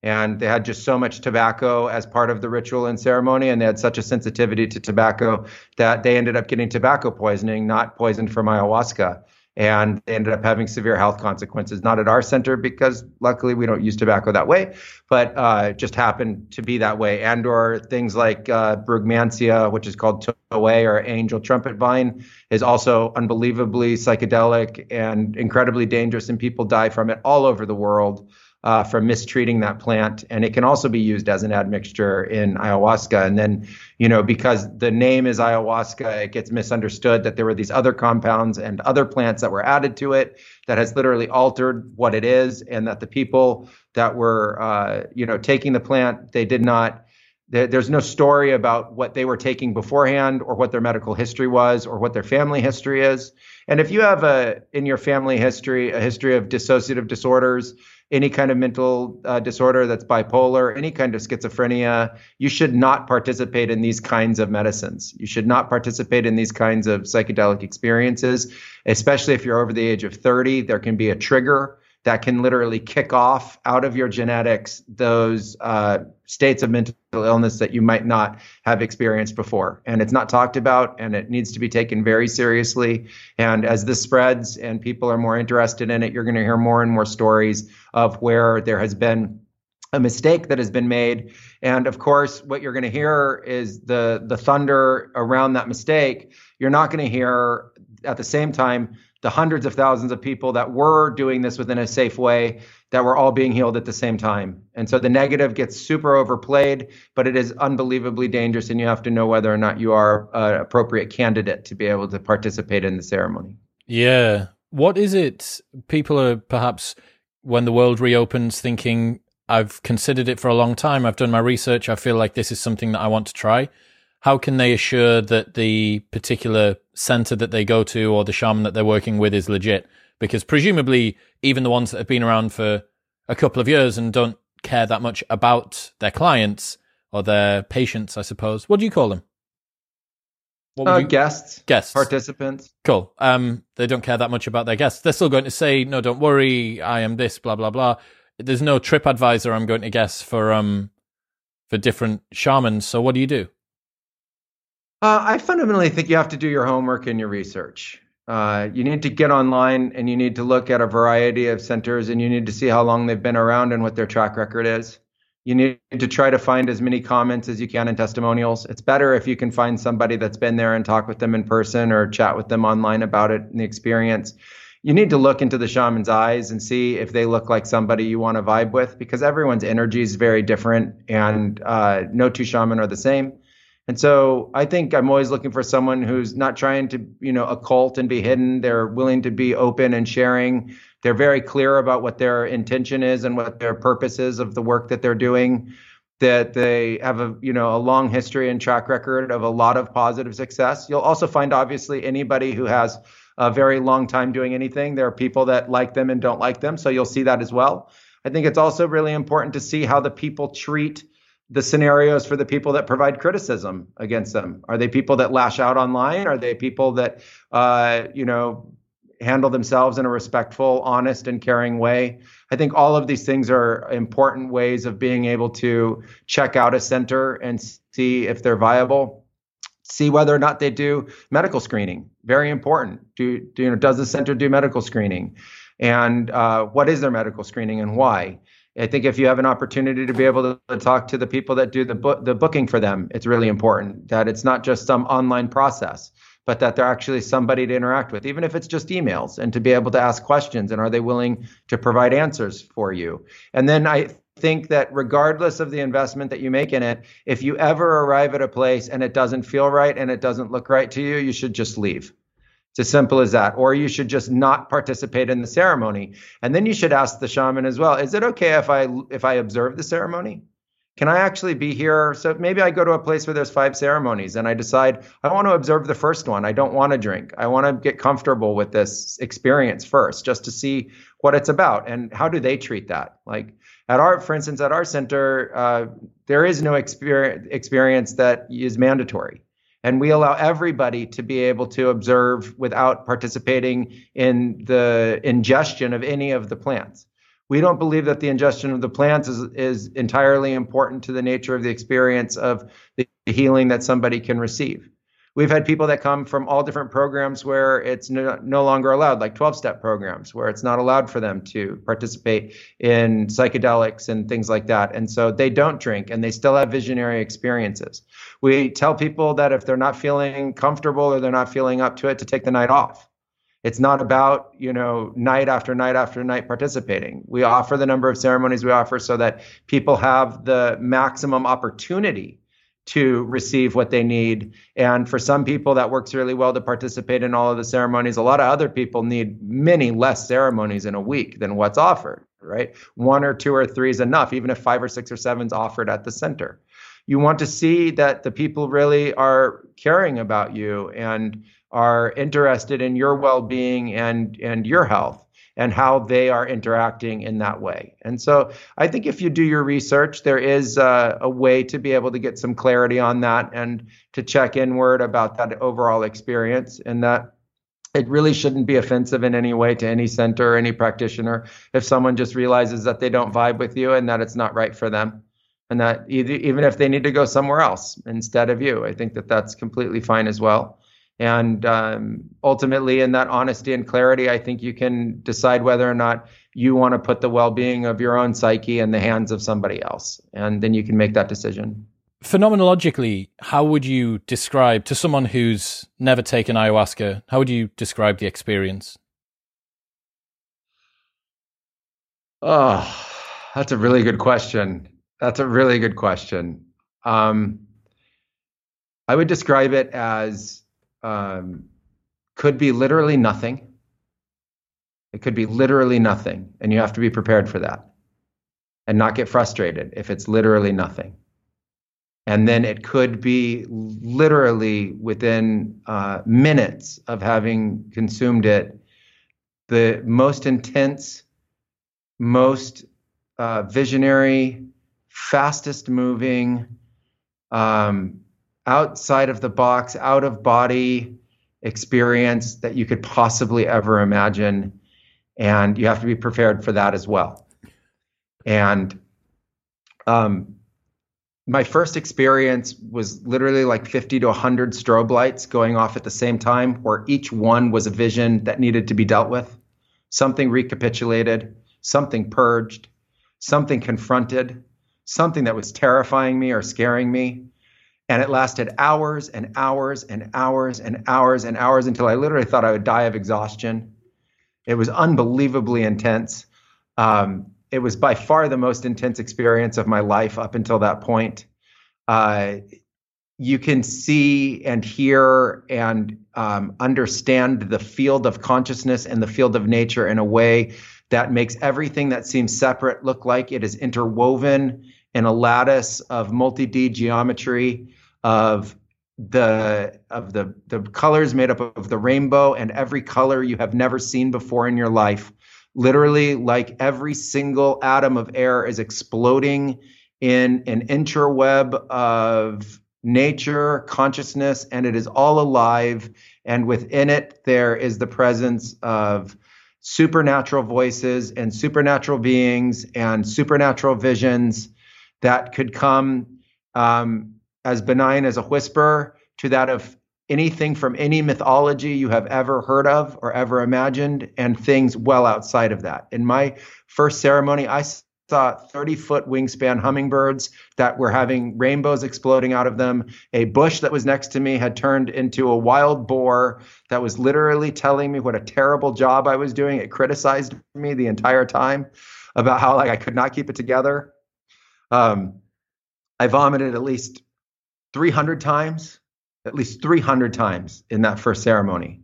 and they had just so much tobacco as part of the ritual and ceremony and they had such a sensitivity to tobacco that they ended up getting tobacco poisoning not poisoned from ayahuasca and they ended up having severe health consequences not at our center because luckily we don't use tobacco that way but uh, it just happened to be that way. And or things like uh, brugmansia which is called Toé or angel trumpet vine is also unbelievably psychedelic and incredibly dangerous and people die from it all over the world uh, from mistreating that plant. And it can also be used as an admixture in ayahuasca. And then, you know, because the name is ayahuasca, it gets misunderstood that there were these other compounds and other plants that were added to it that has literally altered what it is. And that the people that were, uh, you know, taking the plant, they did not there's no story about what they were taking beforehand or what their medical history was or what their family history is and if you have a in your family history a history of dissociative disorders any kind of mental uh, disorder that's bipolar, any kind of schizophrenia, you should not participate in these kinds of medicines. You should not participate in these kinds of psychedelic experiences, especially if you're over the age of 30. There can be a trigger that can literally kick off out of your genetics those uh, states of mental illness that you might not have experienced before. And it's not talked about, and it needs to be taken very seriously. And as this spreads and people are more interested in it, you're going to hear more and more stories of where there has been a mistake that has been made and of course what you're going to hear is the the thunder around that mistake you're not going to hear at the same time, the hundreds of thousands of people that were doing this within a safe way that were all being healed at the same time. And so the negative gets super overplayed, but it is unbelievably dangerous, and you have to know whether or not you are an appropriate candidate to be able to participate in the ceremony. Yeah. What is it people are perhaps when the world reopens thinking, I've considered it for a long time, I've done my research, I feel like this is something that I want to try? How can they assure that the particular center that they go to or the shaman that they're working with is legit? Because presumably, even the ones that have been around for a couple of years and don't care that much about their clients or their patients, I suppose. What do you call them? Uh, you... Guests, guests, participants. Cool. Um, they don't care that much about their guests. They're still going to say, "No, don't worry, I am this." Blah blah blah. There's no trip advisor. I'm going to guess for um for different shamans. So what do you do? Uh, I fundamentally think you have to do your homework and your research. Uh, you need to get online and you need to look at a variety of centers and you need to see how long they've been around and what their track record is. You need to try to find as many comments as you can in testimonials. It's better if you can find somebody that's been there and talk with them in person or chat with them online about it and the experience. You need to look into the shaman's eyes and see if they look like somebody you want to vibe with because everyone's energy is very different and uh, no two shaman are the same. And so I think I'm always looking for someone who's not trying to, you know, occult and be hidden. They're willing to be open and sharing they're very clear about what their intention is and what their purpose is of the work that they're doing. That they have a you know a long history and track record of a lot of positive success. You'll also find obviously anybody who has a very long time doing anything. There are people that like them and don't like them, so you'll see that as well. I think it's also really important to see how the people treat the scenarios for the people that provide criticism against them. Are they people that lash out online? Are they people that uh, you know handle themselves in a respectful, honest, and caring way. I think all of these things are important ways of being able to check out a center and see if they're viable. See whether or not they do medical screening. Very important. Do, do you know? Does the center do medical screening? And uh, what is their medical screening and why? I think if you have an opportunity to be able to, talk to the people that do the book, the booking for them, it's really important that it's not just some online process but that they're actually somebody to interact with, even if it's just emails, and to be able to ask questions and are they willing to provide answers for you? And then I think that regardless of the investment that you make in it, if you ever arrive at a place and it doesn't feel right and it doesn't look right to you, you should just leave. It's as simple as that. Or you should just not participate in the ceremony. And then you should ask the shaman as well, is it okay if I if I observe the ceremony? can I actually be here? So maybe I go to a place where there's five ceremonies and I decide I want to observe the first one. I don't want to drink. I want to get comfortable with this experience first just to see what it's about and how do they treat that. Like at our, for instance, at our center, uh, there is no experience, experience that is mandatory. And we allow everybody to be able to observe without participating in the ingestion of any of the plants. We don't believe that the ingestion of the plants is, is entirely important to the nature of the experience of the healing that somebody can receive. We've had people that come from all different programs where it's no, no longer allowed, like 12 step programs, where it's not allowed for them to participate in psychedelics and things like that. And so they don't drink and they still have visionary experiences. We tell people that if they're not feeling comfortable or they're not feeling up to it, to take the night off it's not about, you know, night after night after night participating. We offer the number of ceremonies we offer so that people have the maximum opportunity to receive what they need. And for some people, that works really well to participate in all of the ceremonies. A lot of other people need many less ceremonies in a week than what's offered, right? One or two or three is enough, even if five or six or seven is offered at the center. You want to see that the people really are caring about you and are interested in your well-being and and your health and how they are interacting in that way. And so I think if you do your research, there is a, a, way to be able to get some clarity on that and to check inward about that overall experience and that it really shouldn't be offensive in any way to any center or any practitioner if someone just realizes that they don't vibe with you and that it's not right for them and that either, even if they need to go somewhere else instead of you i think that that's completely fine as well and um, ultimately, in that honesty and clarity, I think you can decide whether or not you want to put the well being of your own psyche in the hands of somebody else. And then you can make that decision. phenomenologically, how would you describe to someone who's never taken ayahuasca? How would you describe the experience? Oh, that's a really good question. That's a really good question. Um, I would describe it as um, could be literally nothing. It could be literally nothing, and you have to be prepared for that and not get frustrated if it's literally nothing. And then it could be literally within uh, minutes of having consumed it, the most intense, most uh, visionary, fastest moving, um, outside of the box, out of body experience that you could possibly ever imagine. And you have to be prepared for that as well. And um, my first experience was literally like 50 to 100 strobe lights going off at the same time, where each one was a vision that needed to be dealt with, something recapitulated, something purged, something confronted, something that was terrifying me or scaring me. And it lasted hours and hours and hours and hours and hours until I literally thought I would die of exhaustion. It was unbelievably intense. Um, it was by far the most intense experience of my life up until that point. Uh, you can see and hear and um, understand the field of consciousness and the field of nature in a way that makes everything that seems separate look like it is interwoven in a lattice of multi-D geometry of the of the the colors made up of the rainbow and every color you have never seen before in your life literally like every single atom of air is exploding in an interweb of nature, consciousness, and it is all alive. And within it, there is the presence of supernatural voices and supernatural beings and supernatural visions that could come um, as benign as a whisper to that of anything from any mythology you have ever heard of or ever imagined, and things well outside of that. In my first ceremony, I saw 30 foot wingspan hummingbirds that were having rainbows exploding out of them. A bush that was next to me had turned into a wild boar that was literally telling me what a terrible job I was doing. It criticized me the entire time about how like I could not keep it together. Um, I vomited at least 300 times at least 300 times in that first ceremony.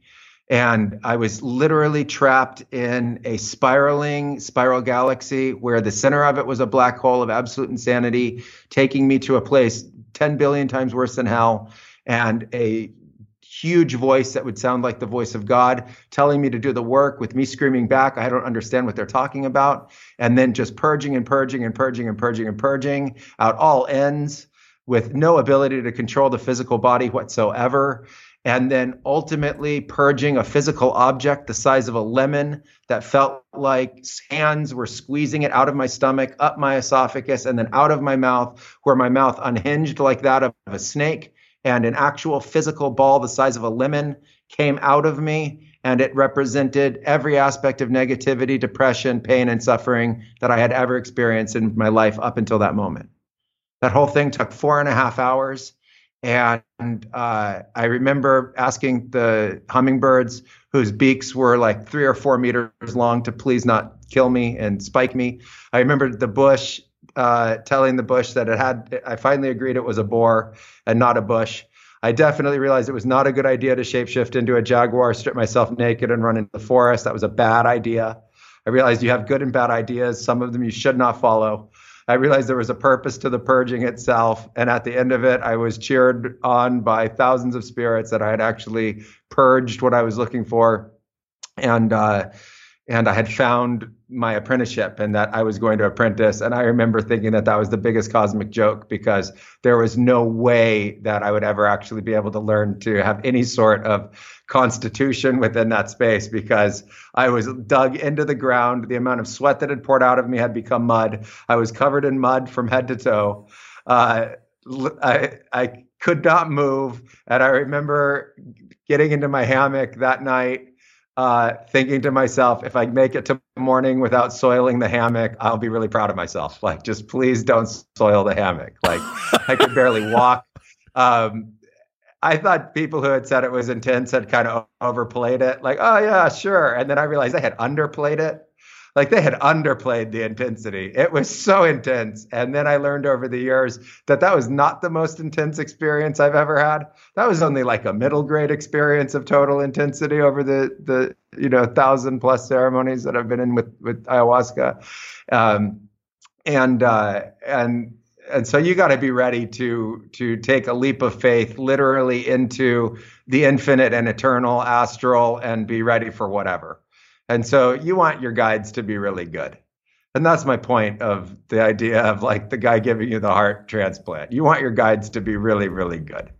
And I was literally trapped in a spiraling spiral galaxy where the center of it was a black hole of absolute insanity, taking me to a place 10 billion times worse than hell, and a huge voice that would sound like the voice of God telling me to do the work with me screaming back, I don't understand what they're talking about. And then just purging and purging and purging and purging and purging out all ends with no ability to control the physical body whatsoever. And then ultimately purging a physical object the size of a lemon that felt like hands were squeezing it out of my stomach, up my esophagus, and then out of my mouth, where my mouth unhinged like that of a snake. And an actual physical ball the size of a lemon came out of me. And it represented every aspect of negativity, depression, pain, and suffering that I had ever experienced in my life up until that moment. That whole thing took four and a half hours. And uh, I remember asking the hummingbirds, whose beaks were like three or four meters long, to please not kill me and spike me. I remember the bush uh, telling the bush that it had, I finally agreed it was a boar and not a bush. I definitely realized it was not a good idea to shapeshift into a jaguar, strip myself naked, and run into the forest. That was a bad idea. I realized you have good and bad ideas. Some of them you should not follow. I realized there was a purpose to the purging itself. And at the end of it, I was cheered on by thousands of spirits that I had actually purged what I was looking for. And, uh, and I had found my apprenticeship and that I was going to apprentice. And I remember thinking that that was the biggest cosmic joke because there was no way that I would ever actually be able to learn to have any sort of constitution within that space because I was dug into the ground. The amount of sweat that had poured out of me had become mud. I was covered in mud from head to toe. Uh, I, I could not move. And I remember getting into my hammock that night uh, thinking to myself, if I make it to morning without soiling the hammock, I'll be really proud of myself. Like, just please don't soil the hammock. Like, I could barely walk. Um, I thought people who had said it was intense had kind of overplayed it. Like, oh yeah, sure. And then I realized I had underplayed it like they had underplayed the intensity. It was so intense. And then I learned over the years that that was not the most intense experience I've ever had. That was only like a middle grade experience of total intensity over the the you know thousand plus ceremonies that I've been in with with ayahuasca. Um, and uh, and and so you got to be ready to to take a leap of faith literally into the infinite and eternal astral and be ready for whatever and so you want your guides to be really good. And that's my point of the idea of like the guy giving you the heart transplant. You want your guides to be really, really good.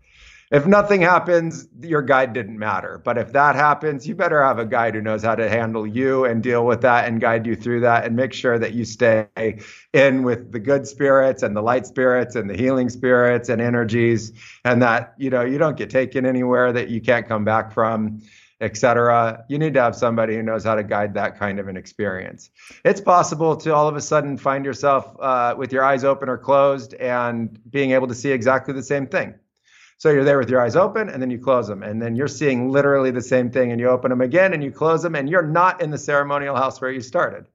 If nothing happens, your guide didn't matter. But if that happens, you better have a guide who knows how to handle you and deal with that and guide you through that and make sure that you stay in with the good spirits and the light spirits and the healing spirits and energies and that, you know, you don't get taken anywhere that you can't come back from etc. You need to have somebody who knows how to guide that kind of an experience. It's possible to all of a sudden find yourself uh, with your eyes open or closed and being able to see exactly the same thing. So you're there with your eyes open and then you close them. And then you're seeing literally the same thing and you open them again and you close them and you're not in the ceremonial house where you started.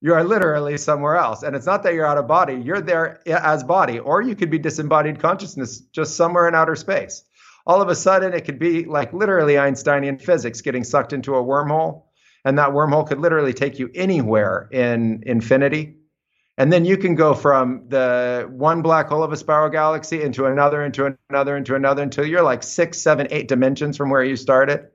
You are literally somewhere else. And it's not that you're out of body, you're there as body, or you could be disembodied consciousness just somewhere in outer space all of a sudden it could be like literally Einsteinian physics getting sucked into a wormhole. And that wormhole could literally take you anywhere in infinity. And then you can go from the one black hole of a spiral galaxy into another, into another, into another, until you're like six, seven, eight dimensions from where you started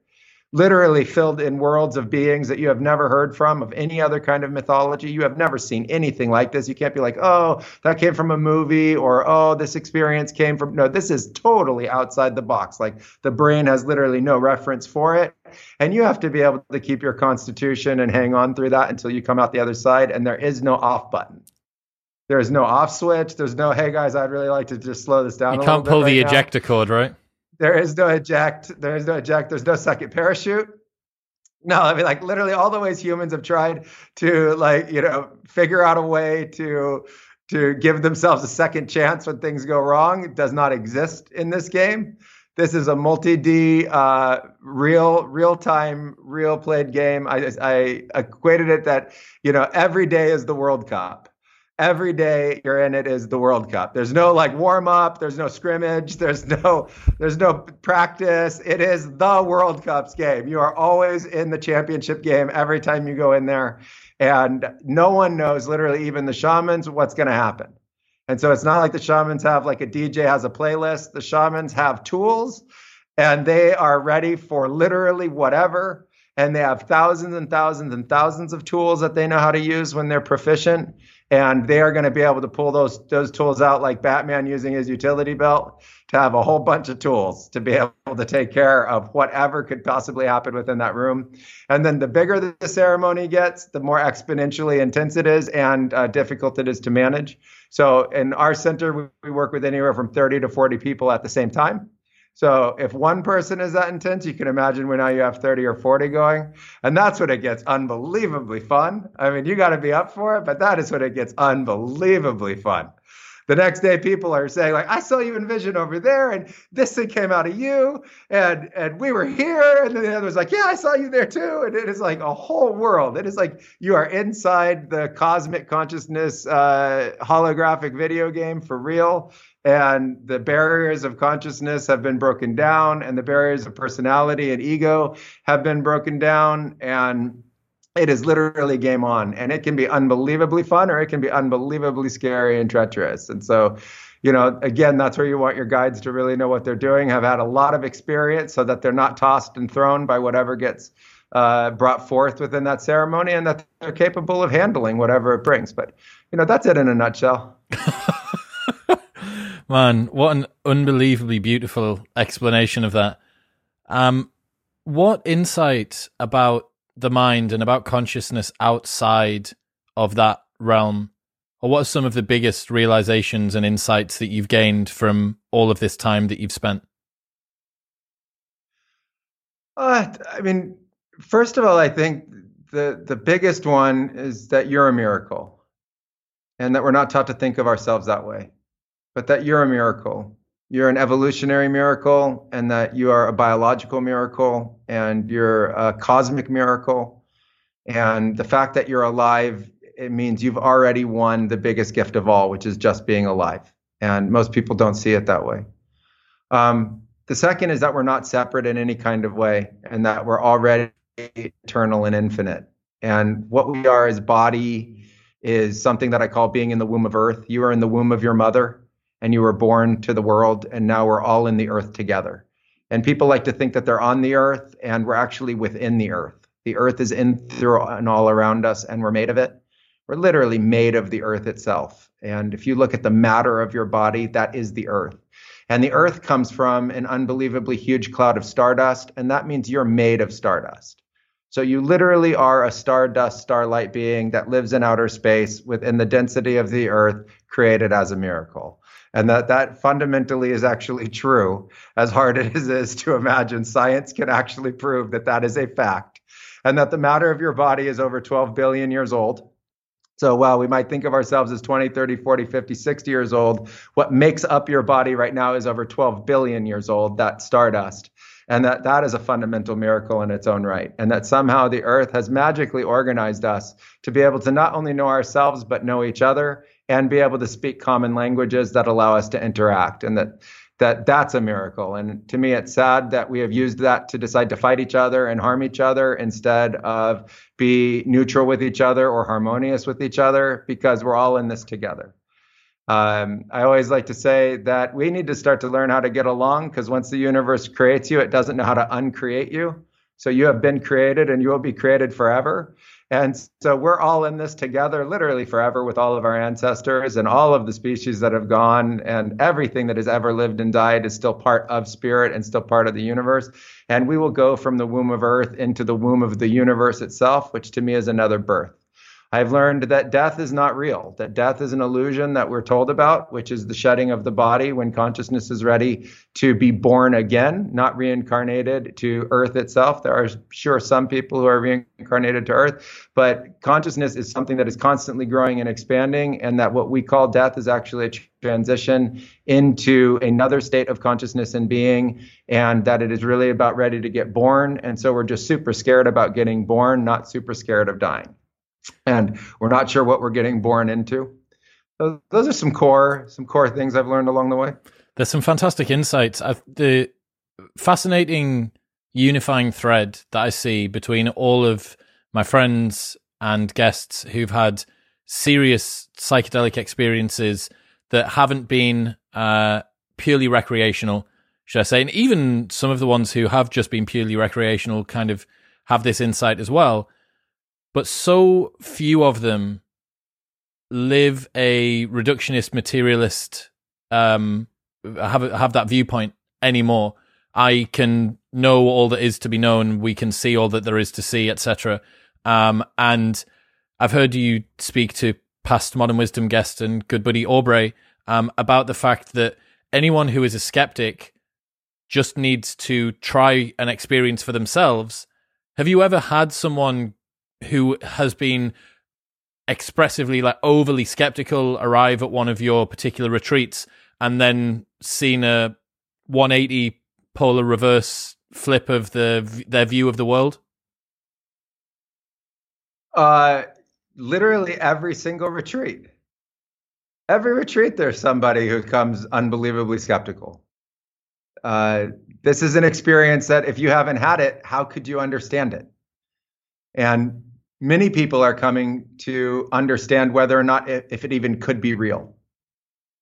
literally filled in worlds of beings that you have never heard from of any other kind of mythology. You have never seen anything like this. You can't be like, oh, that came from a movie or oh, this experience came from. No, this is totally outside the box. Like the brain has literally no reference for it. And you have to be able to keep your constitution and hang on through that until you come out the other side. And there is no off button. There is no off switch. There's no, hey guys, I'd really like to just slow this down. You can't pull the right ejector cord, right? There is no eject. There is no eject. There's no second parachute. No, I mean, like literally all the ways humans have tried to, like, you know, figure out a way to to give themselves a second chance when things go wrong it does not exist in this game. This is a multi-D, uh, real, real-time, real played game. I, I equated it that you know every day is the World Cup every day you're in it is the World Cup. There's no like warm up, there's no scrimmage, there's no there's no practice. It is the World Cup's game. You are always in the championship game every time you go in there. And no one knows, literally even the shamans, what's going to happen. And so it's not like the shamans have like a DJ has a playlist. The shamans have tools and they are ready for literally whatever. And they have thousands and thousands and thousands of tools that they know how to use when they're proficient and they are going to be able to pull those those tools out like Batman using his utility belt to have a whole bunch of tools to be able to take care of whatever could possibly happen within that room. And then the bigger the ceremony gets, the more exponentially intense it is and uh, difficult it is to manage. So in our center, we work with anywhere from 30 to 40 people at the same time. So if one person is that intense, you can imagine when now you have 30 or 40 going. And that's when it gets unbelievably fun. I mean, you got to be up for it, but that is when it gets unbelievably fun. The next day, people are saying, like, I saw you in vision over there, and this thing came out of you, and and we were here. And then the other was like, Yeah, I saw you there too. And it is like a whole world. It is like you are inside the cosmic consciousness uh, holographic video game for real and the barriers of consciousness have been broken down and the barriers of personality and ego have been broken down and it is literally game on. And it can be unbelievably fun or it can be unbelievably scary and treacherous. And so you know again that's where you want your guides to really know what they're doing have had a lot of experience so that they're not tossed and thrown by whatever gets uh, brought forth within that ceremony and that they're capable of handling whatever it brings. But you know that's it in a nutshell Man, what an unbelievably beautiful explanation of that. Um, what insight about the mind and about consciousness outside of that realm, or what are some of the biggest realizations and insights that you've gained from all of this time that you've spent? Uh, I mean, First of all, I think the the biggest one is that you're a miracle, and that we're not taught to think of ourselves that way, but that you're a miracle. You're an evolutionary miracle, and that you are a biological miracle, and you're a cosmic miracle. And the fact that you're alive, it means you've already won the biggest gift of all, which is just being alive. And most people don't see it that way. Um, the second is that we're not separate in any kind of way, and that we're already eternal and infinite. And what we are as body is something that I call being in the womb of earth. You are in the womb of your mother, and you were born to the world, and now we're all in the earth together. And people like to think that they're on the earth, and we're actually within the earth. The earth is in through and all around us, and we're made of it. We're literally made of the earth itself. And if you look at the matter of your body, that is the earth. And the earth comes from an unbelievably huge cloud of stardust, and that means you're made of stardust. So you literally are a stardust, starlight being that lives in outer space within the density of the earth, created as a miracle. And that that fundamentally is actually true, as hard as it is to imagine. Science can actually prove that that is a fact, and that the matter of your body is over 12 billion years old so while we might think of ourselves as 20, 30, 40, 50, 60 years old, what makes up your body right now is over 12 billion years old, that stardust. And that that is a fundamental miracle in its own right. And that somehow the earth has magically organized us to be able to not only know ourselves, but know each other and be able to speak common languages that allow us to interact. And that that that's a miracle. And to me, it's sad that we have used that to decide to fight each other and harm each other instead of be neutral with each other or harmonious with each other because we're all in this together. Um, I always like to say that we need to start to learn how to get along because once the universe creates you, it doesn't know how to uncreate you. So you have been created and you will be created forever. And so we're all in this together, literally forever, with all of our ancestors and all of the species that have gone, and everything that has ever lived and died is still part of spirit and still part of the universe. And we will go from the womb of earth into the womb of the universe itself, which to me is another birth. I've learned that death is not real, that death is an illusion that we're told about, which is the shedding of the body when consciousness is ready to be born again, not reincarnated to earth itself. There are sure some people who are reincarnated to earth, but consciousness is something that is constantly growing and expanding, and that what we call death is actually a transition into another state of consciousness and being, and that it is really about ready to get born. And so we're just super scared about getting born, not super scared of dying and we're not sure what we're getting born into. Those, those are some core some core things I've learned along the way. There's some fantastic insights. I've, the fascinating unifying thread that I see between all of my friends and guests who've had serious psychedelic experiences that haven't been uh, purely recreational, should I say, and even some of the ones who have just been purely recreational kind of have this insight as well but so few of them live a reductionist materialist um have have that viewpoint anymore. I can know all that is to be known. We can see all that there is to see etc um and i've heard you speak to past modern wisdom guest and good buddy aubrey um about the fact that anyone who is a skeptic just needs to try an experience for themselves. Have you ever had someone who has been expressively like overly skeptical arrive at one of your particular retreats and then seen a 180 polar reverse flip of the their view of the world? Uh literally every single retreat. Every retreat there's somebody who comes unbelievably skeptical. Uh this is an experience that if you haven't had it how could you understand it? And many people are coming to understand whether or not if it even could be real.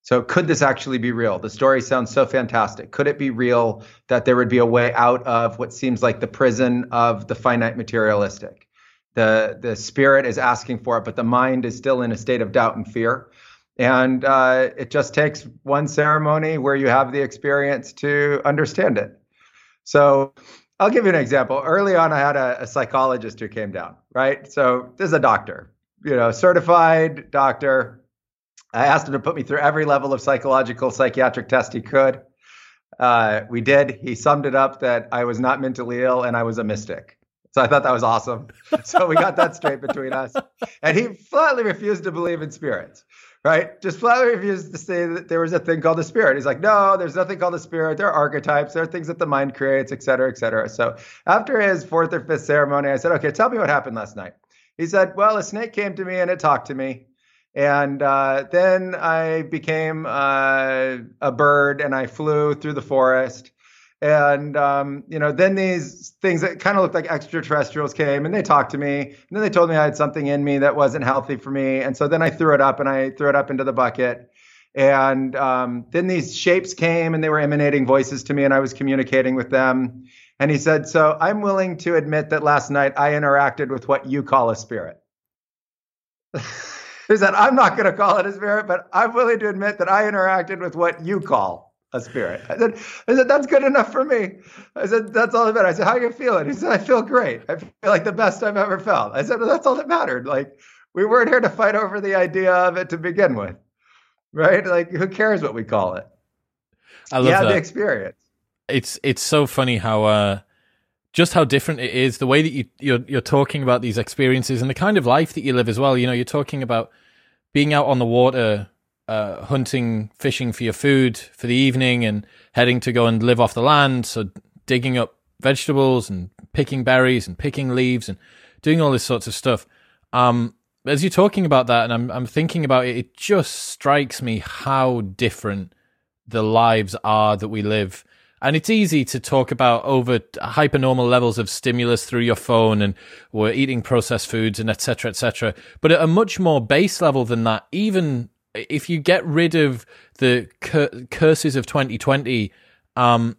So, could this actually be real? The story sounds so fantastic. Could it be real that there would be a way out of what seems like the prison of the finite materialistic? The, the spirit is asking for it, but the mind is still in a state of doubt and fear. And uh, it just takes one ceremony where you have the experience to understand it. So, I'll give you an example. Early on, I had a, a, psychologist who came down, right? So this is a doctor, you know, certified doctor. I asked him to put me through every level of psychological psychiatric test he could. Uh, we did. He summed it up that I was not mentally ill and I was a mystic. So I thought that was awesome. So we got that straight between us. And he flatly refused to believe in spirits, right? Just flatly refused to say that there was a thing called the spirit. He's like, no, there's nothing called the spirit. There are archetypes. There are things that the mind creates, et cetera, et cetera. So after his fourth or fifth ceremony, I said, okay, tell me what happened last night. He said, well, a snake came to me and it talked to me. And uh, then I became uh, a bird and I flew through the forest. And um, you know, then these things that kind of looked like extraterrestrials came and they talked to me. And then they told me I had something in me that wasn't healthy for me. And so then I threw it up and I threw it up into the bucket. And um, then these shapes came and they were emanating voices to me, and I was communicating with them. And he said, "So I'm willing to admit that last night I interacted with what you call a spirit." he said, "I'm not going to call it a spirit, but I'm willing to admit that I interacted with what you call a spirit. I said, I said, that's good enough for me. I said, that's all that matters. I said, how are you feeling? He said, I feel great. I feel like the best I've ever felt. I said, well, that's all that mattered. Like we weren't here to fight over the idea of it to begin with, right? Like who cares what we call it? I love that. the experience. It's it's so funny how uh, just how different it is. The way that you you're you're talking about these experiences and the kind of life that you live as well. You know, you're talking about being out on the water uh, hunting, fishing for your food for the evening and heading to go and live off the land. So digging up vegetables and picking berries and picking leaves and doing all this sorts of stuff. Um, as you're talking about that and I'm, I'm thinking about it, it just strikes me how different the lives are that we live. And it's easy to talk about over hypernormal levels of stimulus through your phone and we're eating processed foods and etc. etc. But at a much more base level than that, even if you get rid of the cur- curses of 2020, um,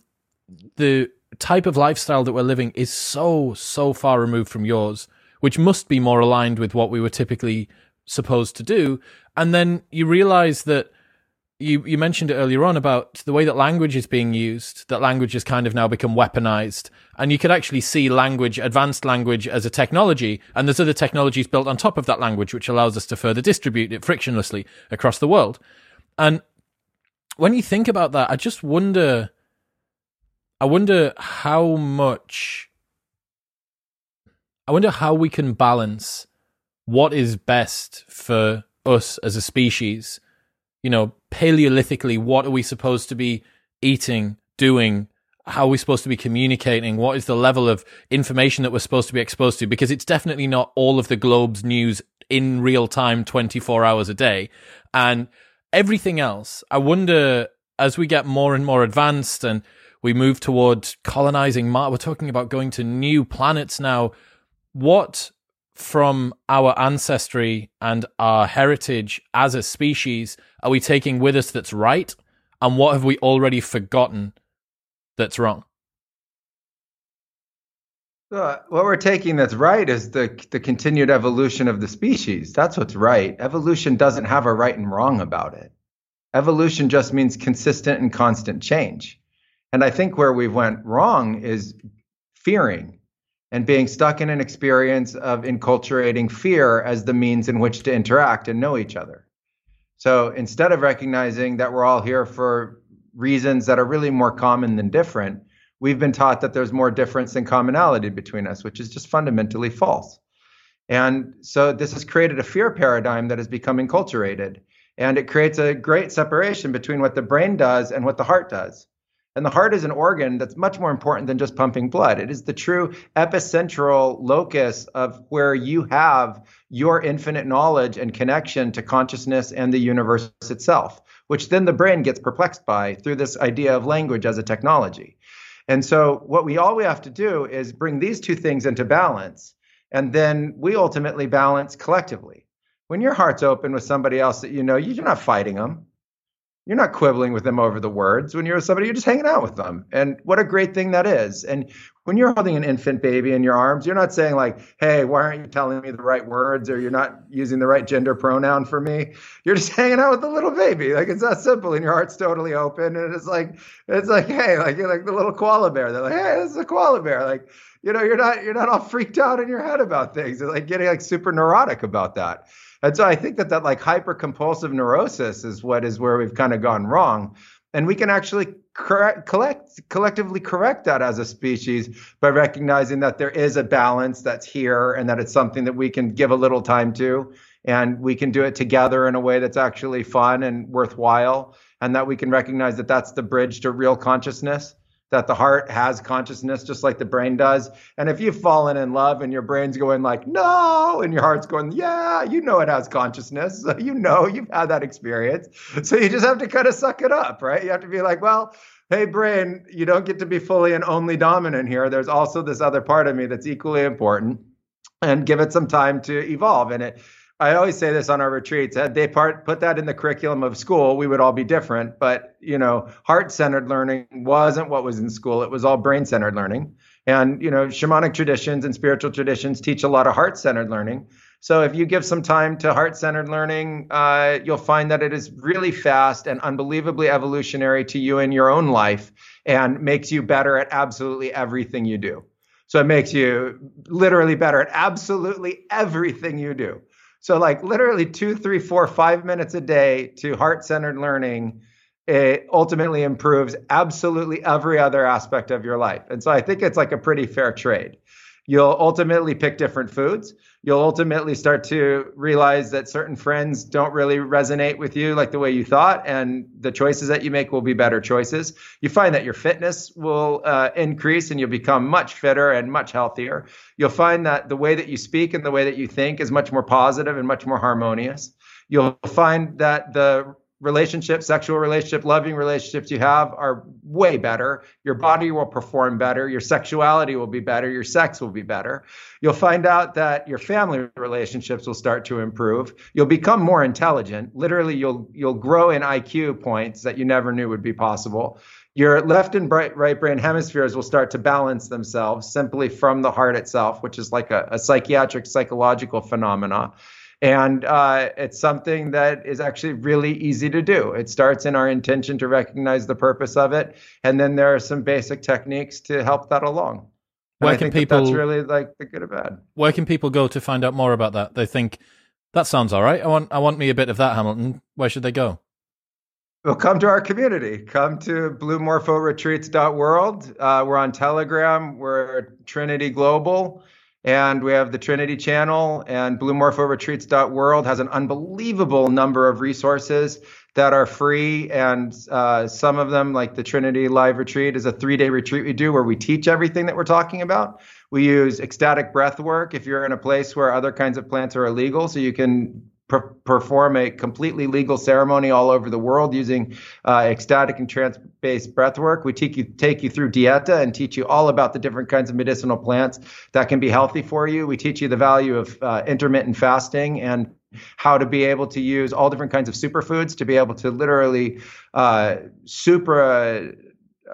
the type of lifestyle that we're living is so so far removed from yours, which must be more aligned with what we were typically supposed to do. And then you realize that you you mentioned it earlier on about the way that language is being used that language has kind of now become weaponized and you could actually see language advanced language as a technology and there's other technologies built on top of that language which allows us to further distribute it frictionlessly across the world and when you think about that i just wonder i wonder how much i wonder how we can balance what is best for us as a species you know, paleolithically, what are we supposed to be eating, doing? How are we supposed to be communicating? What is the level of information that we're supposed to be exposed to? Because it's definitely not all of the globe's news in real time, 24 hours a day. And everything else, I wonder as we get more and more advanced and we move towards colonizing Mars, we're talking about going to new planets now. What from our ancestry and our heritage as a species are we taking with us that's right? And what have we already forgotten that's wrong? Uh, what we're taking that's right is the the continued evolution of the species. That's what's right. Evolution doesn't have a right and wrong about it. Evolution just means consistent and constant change. And I think where we went wrong is fearing and being stuck in an experience of enculturating fear as the means in which to interact and know each other. So instead of recognizing that we're all here for reasons that are really more common than different, we've been taught that there's more difference than commonality between us, which is just fundamentally false. And so this has created a fear paradigm that has become enculturated. And it creates a great separation between what the brain does and what the heart does. And the heart is an organ that's much more important than just pumping blood. It is the true epicentral locus of where you have your infinite knowledge and connection to consciousness and the universe itself, which then the brain gets perplexed by through this idea of language as a technology. And so, what we all we have to do is bring these two things into balance, and then we ultimately balance collectively. When your heart's open with somebody else that you know, you're not fighting them you're not quibbling with them over the words. When you're with somebody, you're just hanging out with them. And what a great thing that is. And when you're holding an infant baby in your arms, you're not saying like, "Hey, why aren't you telling me the right words?" or "You're not using the right gender pronoun for me." You're just hanging out with the little baby. Like it's that simple, and your heart's totally open. And it's like, it's like, hey, like you're like the little koala bear. They're like, "Hey, this is a koala bear." Like, you know, you're not you're not all freaked out in your head about things. You're like getting like super neurotic about that. And so I think that that like hyper compulsive neurosis is what is where we've kind of gone wrong. And we can actually correct, collect, collectively correct that as a species by recognizing that there is a balance that's here and that it's something that we can give a little time to. And we can do it together in a way that's actually fun and worthwhile. And that we can recognize that that's the bridge to real consciousness that the heart has consciousness just like the brain does. And if you've fallen in love and your brain's going like, no, and your heart's going, yeah, you know it has consciousness. So you know you've had that experience. So you just have to kind of suck it up, right? You have to be like, well, hey, brain, you don't get to be fully and only dominant here. There's also this other part of me that's equally important and give it some time to evolve. And it I always say this on our retreats. Had they part, put that in the curriculum of school, we would all be different. But you know, heart-centered learning wasn't what was in school. It was all brain-centered learning. And you know, shamanic traditions and spiritual traditions teach a lot of heart-centered learning. So if you give some time to heart-centered learning, uh, you'll find that it is really fast and unbelievably evolutionary to you in your own life, and makes you better at absolutely everything you do. So it makes you literally better at absolutely everything you do. So, like literally two, three, four, five minutes a day to heart centered learning, it ultimately improves absolutely every other aspect of your life. And so I think it's like a pretty fair trade. You'll ultimately pick different foods. You'll ultimately start to realize that certain friends don't really resonate with you like the way you thought, and the choices that you make will be better choices. You find that your fitness will uh, increase and you'll become much fitter and much healthier. You'll find that the way that you speak and the way that you think is much more positive and much more harmonious. You'll find that the relationships, sexual relationship, loving relationships you have are way better. Your body will perform better. Your sexuality will be better. Your sex will be better. You'll find out that your family relationships will start to improve. You'll become more intelligent. Literally, you'll you'll grow in IQ points that you never knew would be possible. Your left and right brain hemispheres will start to balance themselves simply from the heart itself, which is like a, a psychiatric psychological phenomena. And uh, it's something that is actually really easy to do. It starts in our intention to recognize the purpose of it. And then there are some basic techniques to help that along. And where can people? That that's really like the good or bad. Where can people go to find out more about that? They think that sounds all right. I want I want me a bit of that, Hamilton. Where should they go? Well, come to our community. Come to bluemorphoretreats.world. Uh, we're on Telegram. We're Trinity Global. And we have the Trinity channel and bluemorphoretreats.world has an unbelievable number of resources that are free. And uh, some of them, like the Trinity Live Retreat, is a three day retreat we do where we teach everything that we're talking about. We use ecstatic breath work if you're in a place where other kinds of plants are illegal. So you can per- perform a completely legal ceremony all over the world using uh, ecstatic and trance-based breath work. We take you take you through dieta and teach you all about the different kinds of medicinal plants that can be healthy for you. We teach you the value of uh, intermittent fasting and how to be able to use all different kinds of superfoods to be able to literally uh, super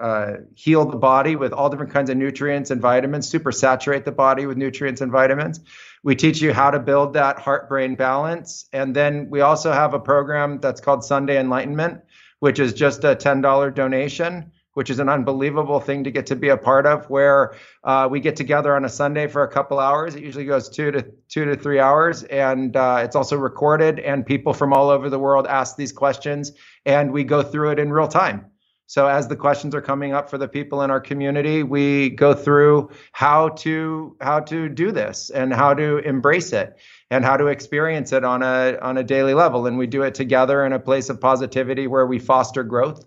uh, heal the body with all different kinds of nutrients and vitamins, super saturate the body with nutrients and vitamins. We teach you how to build that heart brain balance. And then we also have a program that's called Sunday Enlightenment, which is just a $10 donation, which is an unbelievable thing to get to be a part of, where uh, we get together on a Sunday for a couple hours. It usually goes two to two to three hours. And uh, it's also recorded, and people from all over the world ask these questions, and we go through it in real time. So as the questions are coming up for the people in our community, we go through how to how to do this and how to embrace it and how to experience it on a on a daily level and we do it together in a place of positivity where we foster growth.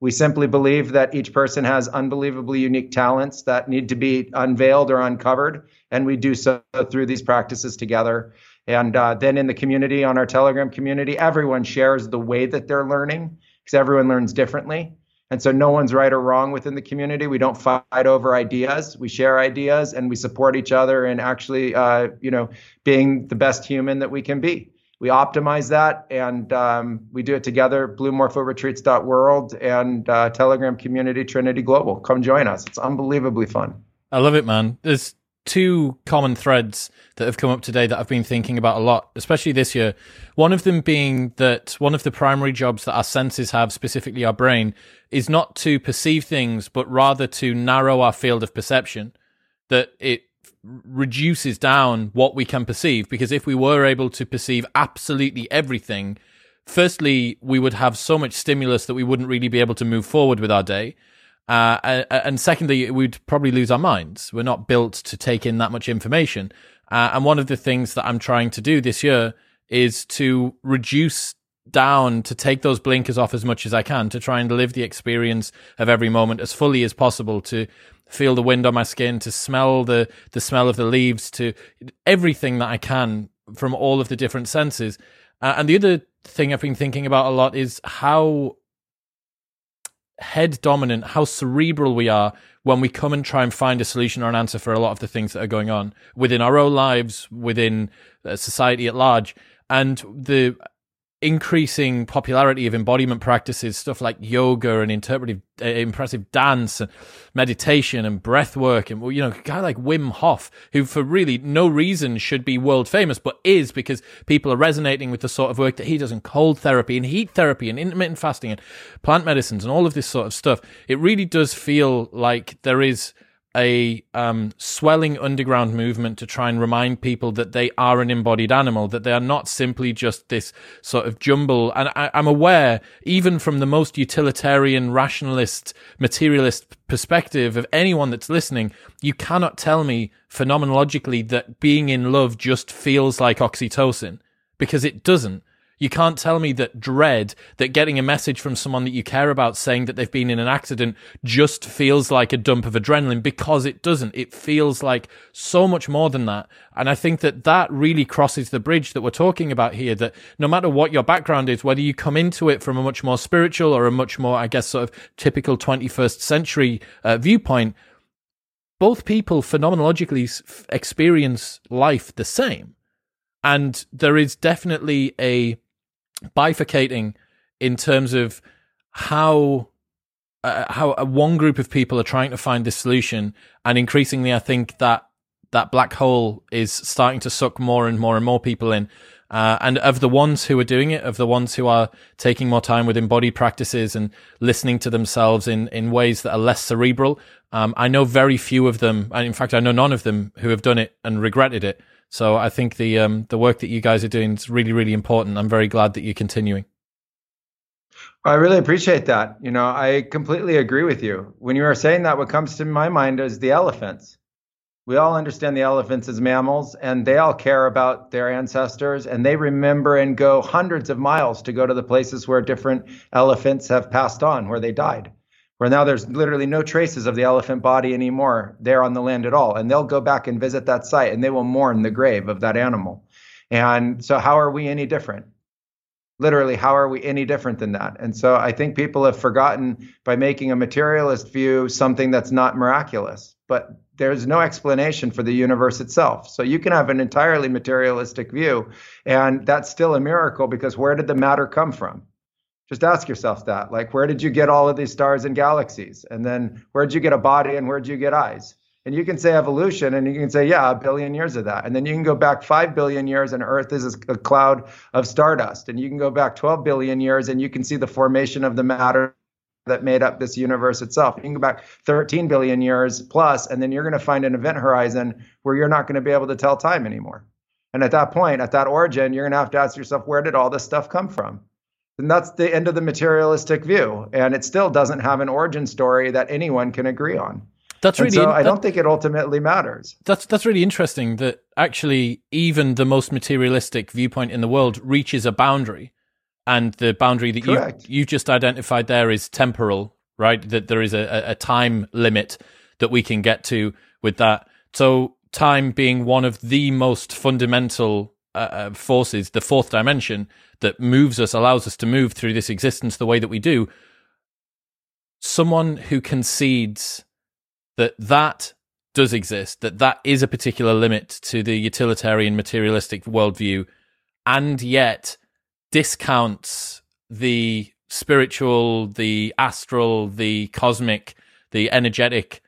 We simply believe that each person has unbelievably unique talents that need to be unveiled or uncovered and we do so through these practices together. And uh, then in the community on our Telegram community, everyone shares the way that they're learning because everyone learns differently. And so no one's right or wrong within the community. We don't fight over ideas. We share ideas and we support each other in actually, uh, you know, being the best human that we can be. We optimize that and um, we do it together. BlueMorphoRetreats.world and uh, Telegram community Trinity Global. Come join us. It's unbelievably fun. I love it, man. There's two common threads that have come up today that I've been thinking about a lot, especially this year. One of them being that one of the primary jobs that our senses have, specifically our brain, is not to perceive things, but rather to narrow our field of perception. That it reduces down what we can perceive, because if we were able to perceive absolutely everything, firstly, we would have so much stimulus that we wouldn't really be able to move forward with our day. Uh, and secondly, we'd probably lose our minds. We're not built to take in that much information. Uh, and one of the things that I'm trying to do this year is to reduce down to take those blinkers off as much as I can to try and live the experience of every moment as fully as possible to feel the wind on my skin to smell the the smell of the leaves to everything that I can from all of the different senses uh, and the other thing I've been thinking about a lot is how head dominant, how cerebral we are when we come and try and find a solution or an answer for a lot of the things that are going on within our own lives, within uh, society at large. And the increasing popularity of embodiment practices, stuff like yoga and interpretive, uh, impressive dance, and meditation and breath work, and you know, a guy like Wim Hof, who for really no reason should be world famous, but is because people are resonating with the sort of work that he does in cold therapy and heat therapy and intermittent fasting and plant medicines and all of this sort of stuff. It really does feel like there is a um, swelling underground movement to try and remind people that they are an embodied animal, that they are not simply just this sort of jumble. And I, I'm aware, even from the most utilitarian, rationalist, materialist perspective of anyone that's listening, you cannot tell me phenomenologically that being in love just feels like oxytocin because it doesn't. You can't tell me that dread, that getting a message from someone that you care about saying that they've been in an accident just feels like a dump of adrenaline because it doesn't. It feels like so much more than that. And I think that that really crosses the bridge that we're talking about here, that no matter what your background is, whether you come into it from a much more spiritual or a much more, I guess, sort of typical 21st century uh, viewpoint, both people phenomenologically experience life the same. And there is definitely a bifurcating in terms of how uh, how one group of people are trying to find this solution, and increasingly, I think that that black hole is starting to suck more and more and more people in. Uh, and of the ones who are doing it, of the ones who are taking more time with embodied practices and listening to themselves in, in ways that are less cerebral, um, I know very few of them, and in fact, I know none of them who have done it and regretted it. So I think the um, the work that you guys are doing is really really important. I'm very glad that you're continuing. I really appreciate that. You know, I completely agree with you. When you are saying that, what comes to my mind is the elephants. We all understand the elephants as mammals, and they all care about their ancestors, and they remember and go hundreds of miles to go to the places where different elephants have passed on, where they died where now there's literally no traces of the elephant body anymore there on the land at all. And they'll go back and visit that site and they will mourn the grave of that animal. And so, how are we any different? Literally, how are we any different than that? And so, I think people have forgotten by making a materialist view something that's not miraculous, but there's no explanation for the universe itself. So, you can have an entirely materialistic view, and that's still a miracle because where did the matter come from? Just ask yourself that like where did you get all of these stars and galaxies and then where did you get a body and where did you get eyes and you can say evolution and you can say yeah a billion years of that and then you can go back 5 billion years and earth is a cloud of stardust and you can go back 12 billion years and you can see the formation of the matter that made up this universe itself. You can go back 13 billion years plus, and then you're going to find an event horizon where you're not going to be able to tell time anymore. And at that point, at that origin, you're going to have to ask yourself, where did all this stuff come from? Then that's the end of the materialistic view. And it still doesn't have an origin story that anyone can agree on. That's really. And so I don't think it ultimately matters. That's that's really interesting. That actually, even the most materialistic viewpoint in the world reaches a boundary, and the boundary that Correct. you you just identified there is temporal, right? That there is a, a time limit that we can get to with that. So time being one of the most fundamental uh, uh forces, the fourth dimension, that moves us, allows us to move through this existence the way that we do, someone who concedes that that does exist, that that is a particular limit to the utilitarian materialistic worldview, and yet discounts the spiritual, the astral, the cosmic, the energetic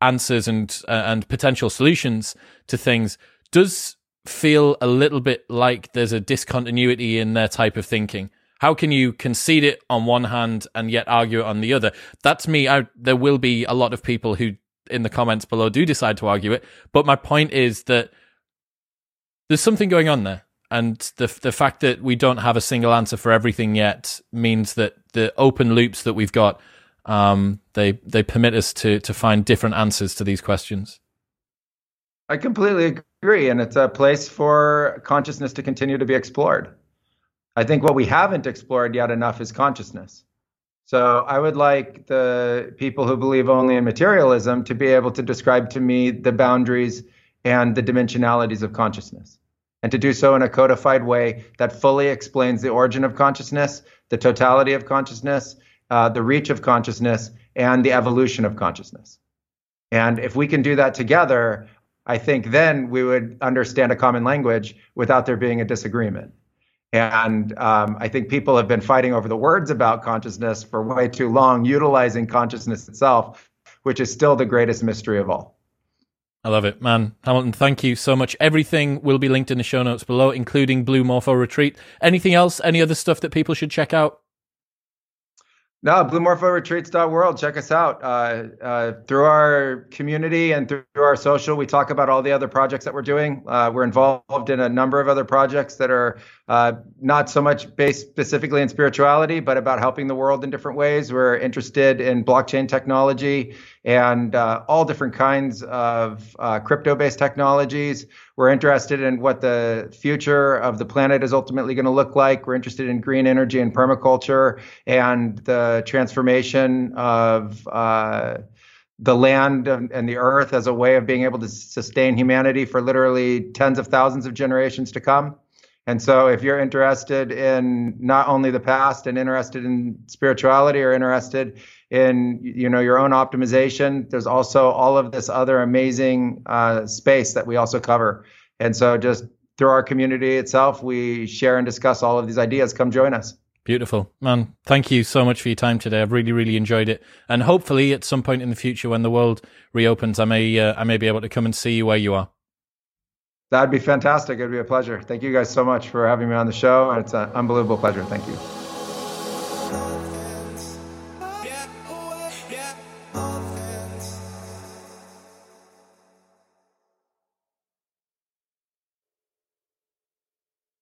answers and uh, and potential solutions to things does feel a little bit like there's a discontinuity in their type of thinking. How can you concede it on one hand and yet argue it on the other? That's me. I, there will be a lot of people who in the comments below do decide to argue it. But my point is that there's something going on there. and the the fact that we don't have a single answer for everything yet means that the open loops that we've got um, they they permit us to to find different answers to these questions. I completely agree, and it's a place for consciousness to continue to be explored. I think what we haven't explored yet enough is consciousness. So I would like the people who believe only in materialism to be able to describe to me the boundaries and the dimensionalities of consciousness and to do so in a codified way that fully explains the origin of consciousness, the totality of consciousness, uh, the reach of consciousness, and the evolution of consciousness. And if we can do that together, I think then we would understand a common language without there being a disagreement. And um, I think people have been fighting over the words about consciousness for way too long, utilizing consciousness itself, which is still the greatest mystery of all. I love it, man. Hamilton, thank you so much. Everything will be linked in the show notes below, including Blue Morpho Retreat. Anything else? Any other stuff that people should check out? No, bluemorphoretreats.world. Check us out. Uh, uh, through our community and through our social, we talk about all the other projects that we're doing. Uh, we're involved in a number of other projects that are uh, not so much based specifically in spirituality, but about helping the world in different ways. We're interested in blockchain technology and uh, all different kinds of uh, crypto based technologies. We're interested in what the future of the planet is ultimately going to look like. We're interested in green energy and permaculture and the transformation of uh, the land and the earth as a way of being able to sustain humanity for literally tens of thousands of generations to come. And so, if you're interested in not only the past and interested in spirituality or interested in you know your own optimization, there's also all of this other amazing uh, space that we also cover. And so, just through our community itself, we share and discuss all of these ideas. Come join us. Beautiful, man. Thank you so much for your time today. I've really, really enjoyed it. And hopefully, at some point in the future, when the world reopens, I may, uh, I may be able to come and see you where you are. That'd be fantastic. It'd be a pleasure. Thank you guys so much for having me on the show. It's an unbelievable pleasure. Thank you.